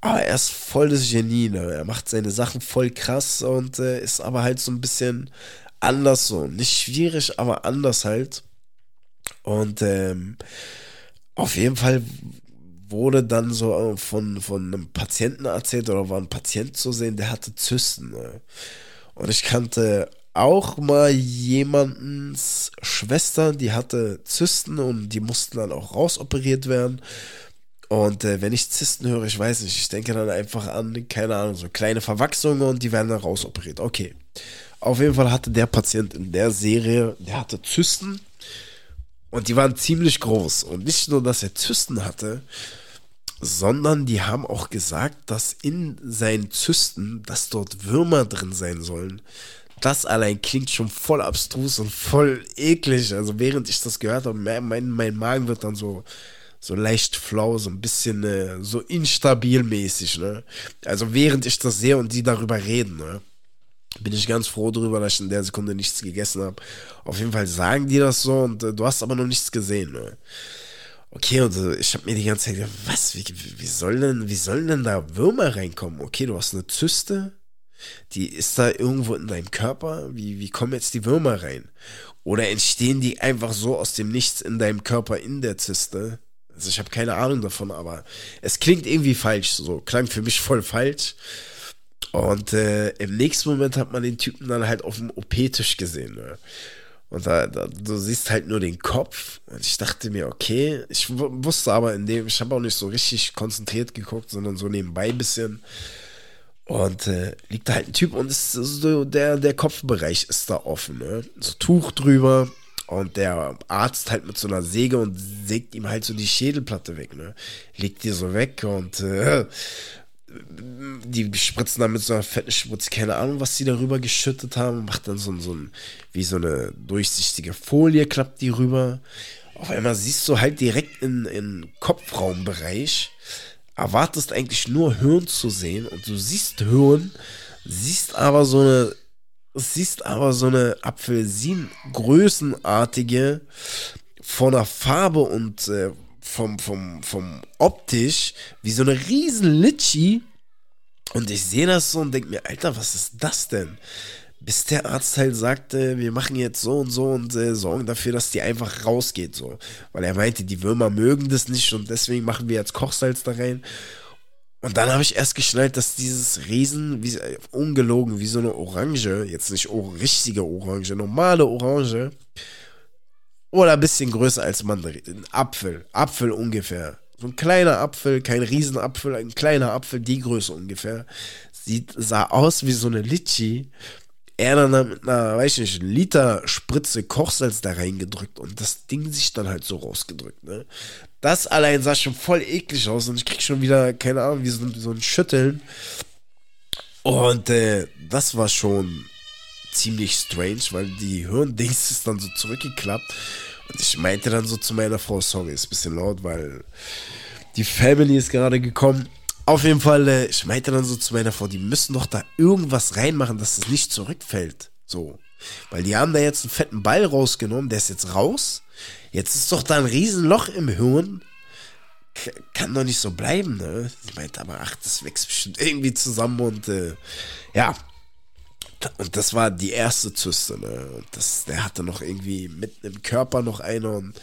Aber er ist voll das Genie, ne? Er macht seine Sachen voll krass und äh, ist aber halt so ein bisschen anders so. Nicht schwierig, aber anders halt. Und ähm, auf jeden Fall wurde dann so äh, von, von einem Patienten erzählt oder war ein Patient zu sehen, der hatte Zysten. Ne? Und ich kannte auch mal jemandens Schwester, die hatte Zysten und die mussten dann auch rausoperiert werden. Und äh, wenn ich Zysten höre, ich weiß nicht, ich denke dann einfach an, keine Ahnung, so kleine Verwachsungen und die werden dann rausoperiert. Okay. Auf jeden Fall hatte der Patient in der Serie, der hatte Zysten und die waren ziemlich groß. Und nicht nur, dass er Zysten hatte, sondern die haben auch gesagt, dass in seinen Zysten, dass dort Würmer drin sein sollen. Das allein klingt schon voll abstrus und voll eklig. Also während ich das gehört habe, mein, mein Magen wird dann so, so leicht flau, so ein bisschen äh, so instabil mäßig. Ne? Also während ich das sehe und die darüber reden, ne? bin ich ganz froh darüber, dass ich in der Sekunde nichts gegessen habe. Auf jeden Fall sagen die das so und äh, du hast aber noch nichts gesehen. Ne? Okay, und äh, ich habe mir die ganze Zeit gedacht, was, wie, wie, soll denn, wie sollen denn da Würmer reinkommen? Okay, du hast eine Zyste, die ist da irgendwo in deinem Körper. Wie, wie kommen jetzt die Würmer rein? Oder entstehen die einfach so aus dem Nichts in deinem Körper in der Zyste? Also ich habe keine Ahnung davon, aber es klingt irgendwie falsch. So klang für mich voll falsch. Und äh, im nächsten Moment hat man den Typen dann halt auf dem OP-Tisch gesehen. Ne? Und da, da, du siehst halt nur den Kopf. Und ich dachte mir, okay, ich wusste aber in dem, ich habe auch nicht so richtig konzentriert geguckt, sondern so nebenbei ein bisschen. Und äh, liegt da halt ein Typ und ist so, der, der Kopfbereich ist da offen, ne? So Tuch drüber. Und der Arzt halt mit so einer Säge und sägt ihm halt so die Schädelplatte weg, ne? Legt die so weg und äh, die spritzen dann mit so einer fetten Spritze, keine Ahnung, was die darüber geschüttet haben, macht dann so, so ein, wie so eine durchsichtige Folie, klappt die rüber. Auf einmal siehst du halt direkt in, in Kopfraumbereich, erwartest eigentlich nur Hirn zu sehen und du siehst Hirn, siehst aber so eine, siehst aber so eine Apfelsin-größenartige von der Farbe und äh, vom, vom, vom optisch wie so eine riesen Litschi. Und ich sehe das so und denke mir, Alter, was ist das denn? Bis der Arzt halt sagte, wir machen jetzt so und so und äh, sorgen dafür, dass die einfach rausgeht, so. Weil er meinte, die Würmer mögen das nicht und deswegen machen wir jetzt Kochsalz da rein. Und dann habe ich erst geschnallt, dass dieses Riesen, wie, ungelogen, wie so eine Orange, jetzt nicht oh, richtige Orange, normale Orange, oder ein bisschen größer als Mandarin. Apfel. Apfel ungefähr. So ein kleiner Apfel, kein Riesenapfel, ein kleiner Apfel, die Größe ungefähr. Sieht, sah aus wie so eine Litschi. Er dann mit einer, weiß ich nicht, Liter Spritze Kochsalz da reingedrückt und das Ding sich dann halt so rausgedrückt, ne? Das allein sah schon voll eklig aus und ich krieg schon wieder, keine Ahnung, wie so, so ein Schütteln. Und äh, das war schon ziemlich strange, weil die Hirndings ist dann so zurückgeklappt. Und ich meinte dann so zu meiner Frau, sorry, ist ein bisschen laut, weil die Family ist gerade gekommen. Auf jeden Fall, äh, ich meinte dann so zu meiner Frau, die müssen doch da irgendwas reinmachen, dass es nicht zurückfällt. So. Weil die haben da jetzt einen fetten Ball rausgenommen, der ist jetzt raus. Jetzt ist doch da ein Riesenloch im Hirn. Kann doch nicht so bleiben, ne? Sie meinte aber, ach, das wächst bestimmt irgendwie zusammen und äh, ja, und das war die erste Zyste, ne? Das, der hatte noch irgendwie mitten im Körper noch eine und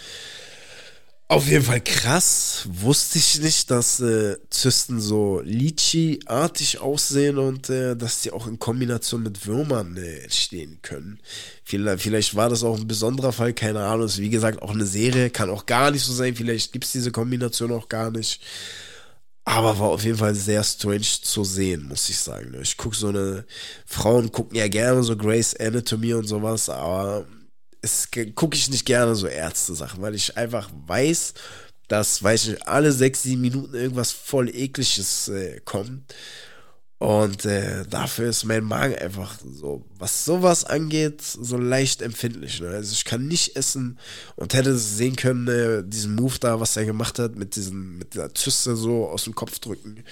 auf jeden Fall krass. Wusste ich nicht, dass äh, Zysten so Litchi-artig aussehen und äh, dass die auch in Kombination mit Würmern äh, entstehen können. Vielleicht, vielleicht war das auch ein besonderer Fall, keine Ahnung. Ist wie gesagt auch eine Serie, kann auch gar nicht so sein. Vielleicht gibt es diese Kombination auch gar nicht. Aber war auf jeden Fall sehr strange zu sehen, muss ich sagen. Ich gucke so eine, Frauen gucken ja gerne so Grace Anatomy und sowas, aber es gucke ich nicht gerne so Ärzte-Sachen, weil ich einfach weiß, dass, weiß ich alle sechs, sieben Minuten irgendwas voll ekliges äh, kommt. Und äh, dafür ist mein Magen einfach so, was sowas angeht, so leicht empfindlich. Ne? Also ich kann nicht essen und hätte sehen können, äh, diesen Move da, was er gemacht hat, mit diesem, mit der Zyste so aus dem Kopf drücken.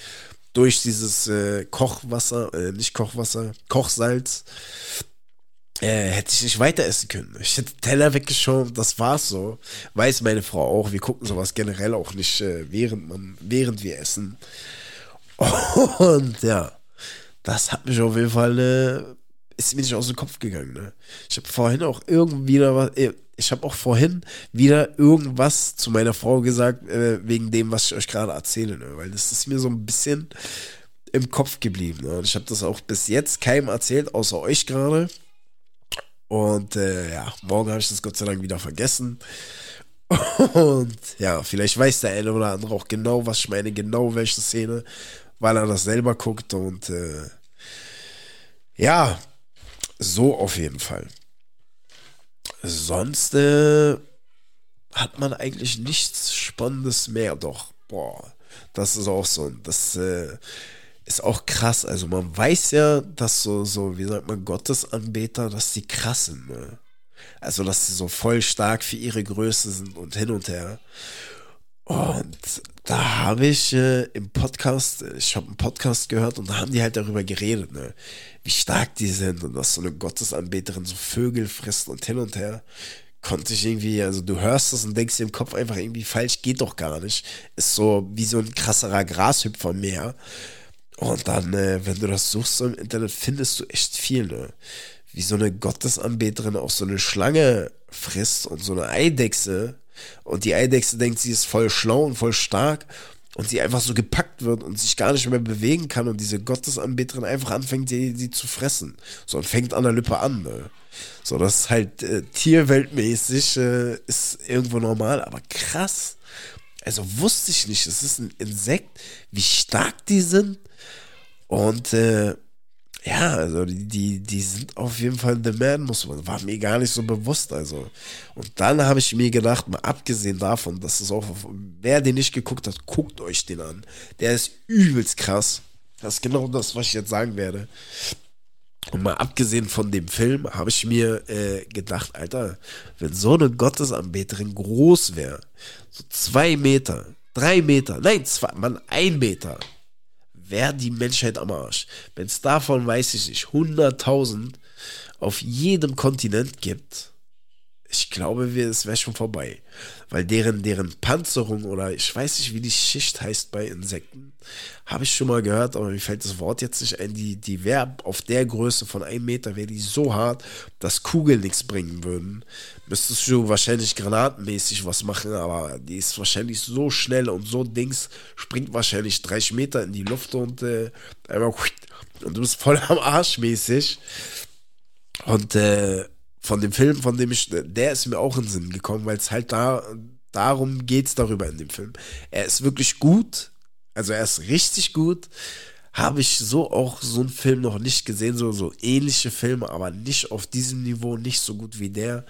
Durch dieses äh, Kochwasser, äh, nicht Kochwasser, Kochsalz. Äh, hätte ich nicht weiter essen können. Ich hätte Teller weggeschoben, das war's so. Weiß meine Frau auch. Wir gucken sowas generell auch nicht, äh, während man, während wir essen. <laughs> Und ja, das hat mich auf jeden Fall, äh, ist mir nicht aus dem Kopf gegangen. Ne? Ich habe vorhin auch irgendwie was, äh, ich habe auch vorhin wieder irgendwas zu meiner Frau gesagt, äh, wegen dem, was ich euch gerade erzähle, ne? weil das ist mir so ein bisschen im Kopf geblieben. Ne? Und ich habe das auch bis jetzt keinem erzählt, außer euch gerade. Und äh, ja, morgen habe ich das Gott sei Dank wieder vergessen. <laughs> Und ja, vielleicht weiß der eine oder andere auch genau, was ich meine, genau welche Szene weil er das selber guckt und äh, ja, so auf jeden Fall. Sonst äh, hat man eigentlich nichts Spannendes mehr. Doch, boah, das ist auch so, das äh, ist auch krass. Also man weiß ja, dass so, so, wie sagt man, Gottesanbeter, dass die krass sind, ne? Also, dass sie so voll stark für ihre Größe sind und hin und her. Und da habe ich äh, im Podcast, ich habe einen Podcast gehört und da haben die halt darüber geredet, ne? wie stark die sind und dass so eine Gottesanbeterin so Vögel frisst und hin und her. Konnte ich irgendwie, also du hörst das und denkst dir im Kopf einfach irgendwie falsch, geht doch gar nicht. Ist so wie so ein krasserer Grashüpfer mehr. Und dann, äh, wenn du das suchst im Internet, findest du echt viel, ne? Wie so eine Gottesanbeterin auch so eine Schlange frisst und so eine Eidechse und die Eidechse denkt, sie ist voll schlau und voll stark und sie einfach so gepackt wird und sich gar nicht mehr bewegen kann und diese Gottesanbeterin einfach anfängt, sie, sie zu fressen. So und fängt an der Lippe an. Ne? So, das ist halt äh, tierweltmäßig, äh, ist irgendwo normal, aber krass. Also wusste ich nicht, es ist ein Insekt, wie stark die sind. Und äh, ja, also die, die, die sind auf jeden Fall the man, muss man, war mir gar nicht so bewusst, also. Und dann habe ich mir gedacht, mal abgesehen davon, dass es auch, wer den nicht geguckt hat, guckt euch den an. Der ist übelst krass. Das ist genau das, was ich jetzt sagen werde. Und mal abgesehen von dem Film, habe ich mir äh, gedacht, Alter, wenn so eine Gottesanbeterin groß wäre, so zwei Meter, drei Meter, nein, zwei, man, ein Meter, wäre die Menschheit am Arsch. Wenn es davon, weiß ich nicht, 100.000 auf jedem Kontinent gibt, ich glaube, es wäre schon vorbei. Weil deren, deren Panzerung oder ich weiß nicht, wie die Schicht heißt bei Insekten, habe ich schon mal gehört, aber mir fällt das Wort jetzt nicht ein. Die, die wäre auf der Größe von einem Meter, wäre die so hart, dass Kugeln nichts bringen würden. Müsstest du wahrscheinlich granatenmäßig was machen, aber die ist wahrscheinlich so schnell und so Dings, springt wahrscheinlich 30 Meter in die Luft und äh, einfach <laughs> und du bist voll am Arsch mäßig. Und äh, von dem Film, von dem ich, der ist mir auch in den Sinn gekommen, weil es halt da, darum geht es darüber in dem Film. Er ist wirklich gut, also er ist richtig gut. Habe ich so auch so einen Film noch nicht gesehen, so, so ähnliche Filme, aber nicht auf diesem Niveau, nicht so gut wie der.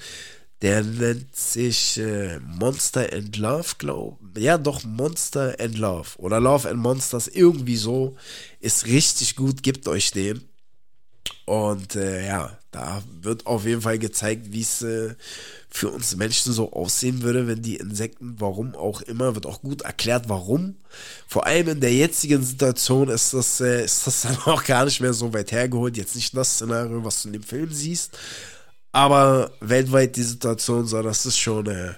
Der nennt sich äh, Monster and Love, glaube Ja, doch, Monster and Love. Oder Love and Monsters, irgendwie so. Ist richtig gut, gebt euch den. Und äh, ja, da wird auf jeden Fall gezeigt, wie es äh, für uns Menschen so aussehen würde, wenn die Insekten, warum auch immer, wird auch gut erklärt, warum. Vor allem in der jetzigen Situation ist das, äh, ist das <laughs> dann auch gar nicht mehr so weit hergeholt. Jetzt nicht das Szenario, was du in dem Film siehst, aber weltweit die Situation so, das ist schon äh,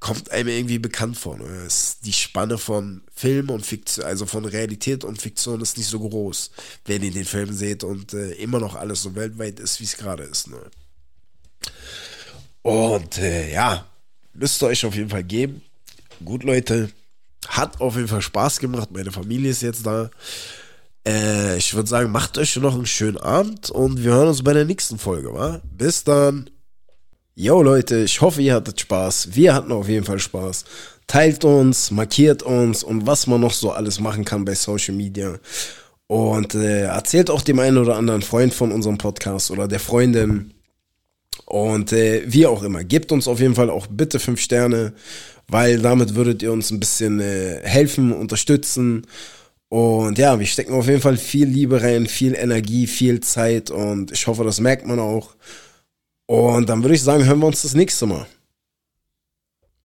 kommt einem irgendwie bekannt vor. Ne? die Spanne von Film und Fiktion, also von Realität und Fiktion ist nicht so groß, wenn ihr den Film seht und äh, immer noch alles so weltweit ist, wie es gerade ist. Ne? Und äh, ja, müsst ihr euch auf jeden Fall geben. Gut, Leute, hat auf jeden Fall Spaß gemacht. Meine Familie ist jetzt da. Äh, ich würde sagen, macht euch noch einen schönen Abend und wir hören uns bei der nächsten Folge. Wa? Bis dann. Yo Leute, ich hoffe, ihr hattet Spaß. Wir hatten auf jeden Fall Spaß. Teilt uns, markiert uns und was man noch so alles machen kann bei Social Media. Und äh, erzählt auch dem einen oder anderen Freund von unserem Podcast oder der Freundin. Und äh, wie auch immer, gebt uns auf jeden Fall auch bitte fünf Sterne, weil damit würdet ihr uns ein bisschen äh, helfen, unterstützen. Und ja, wir stecken auf jeden Fall viel Liebe rein, viel Energie, viel Zeit und ich hoffe, das merkt man auch. Und dann würde ich sagen, hören wir uns das nächste Mal.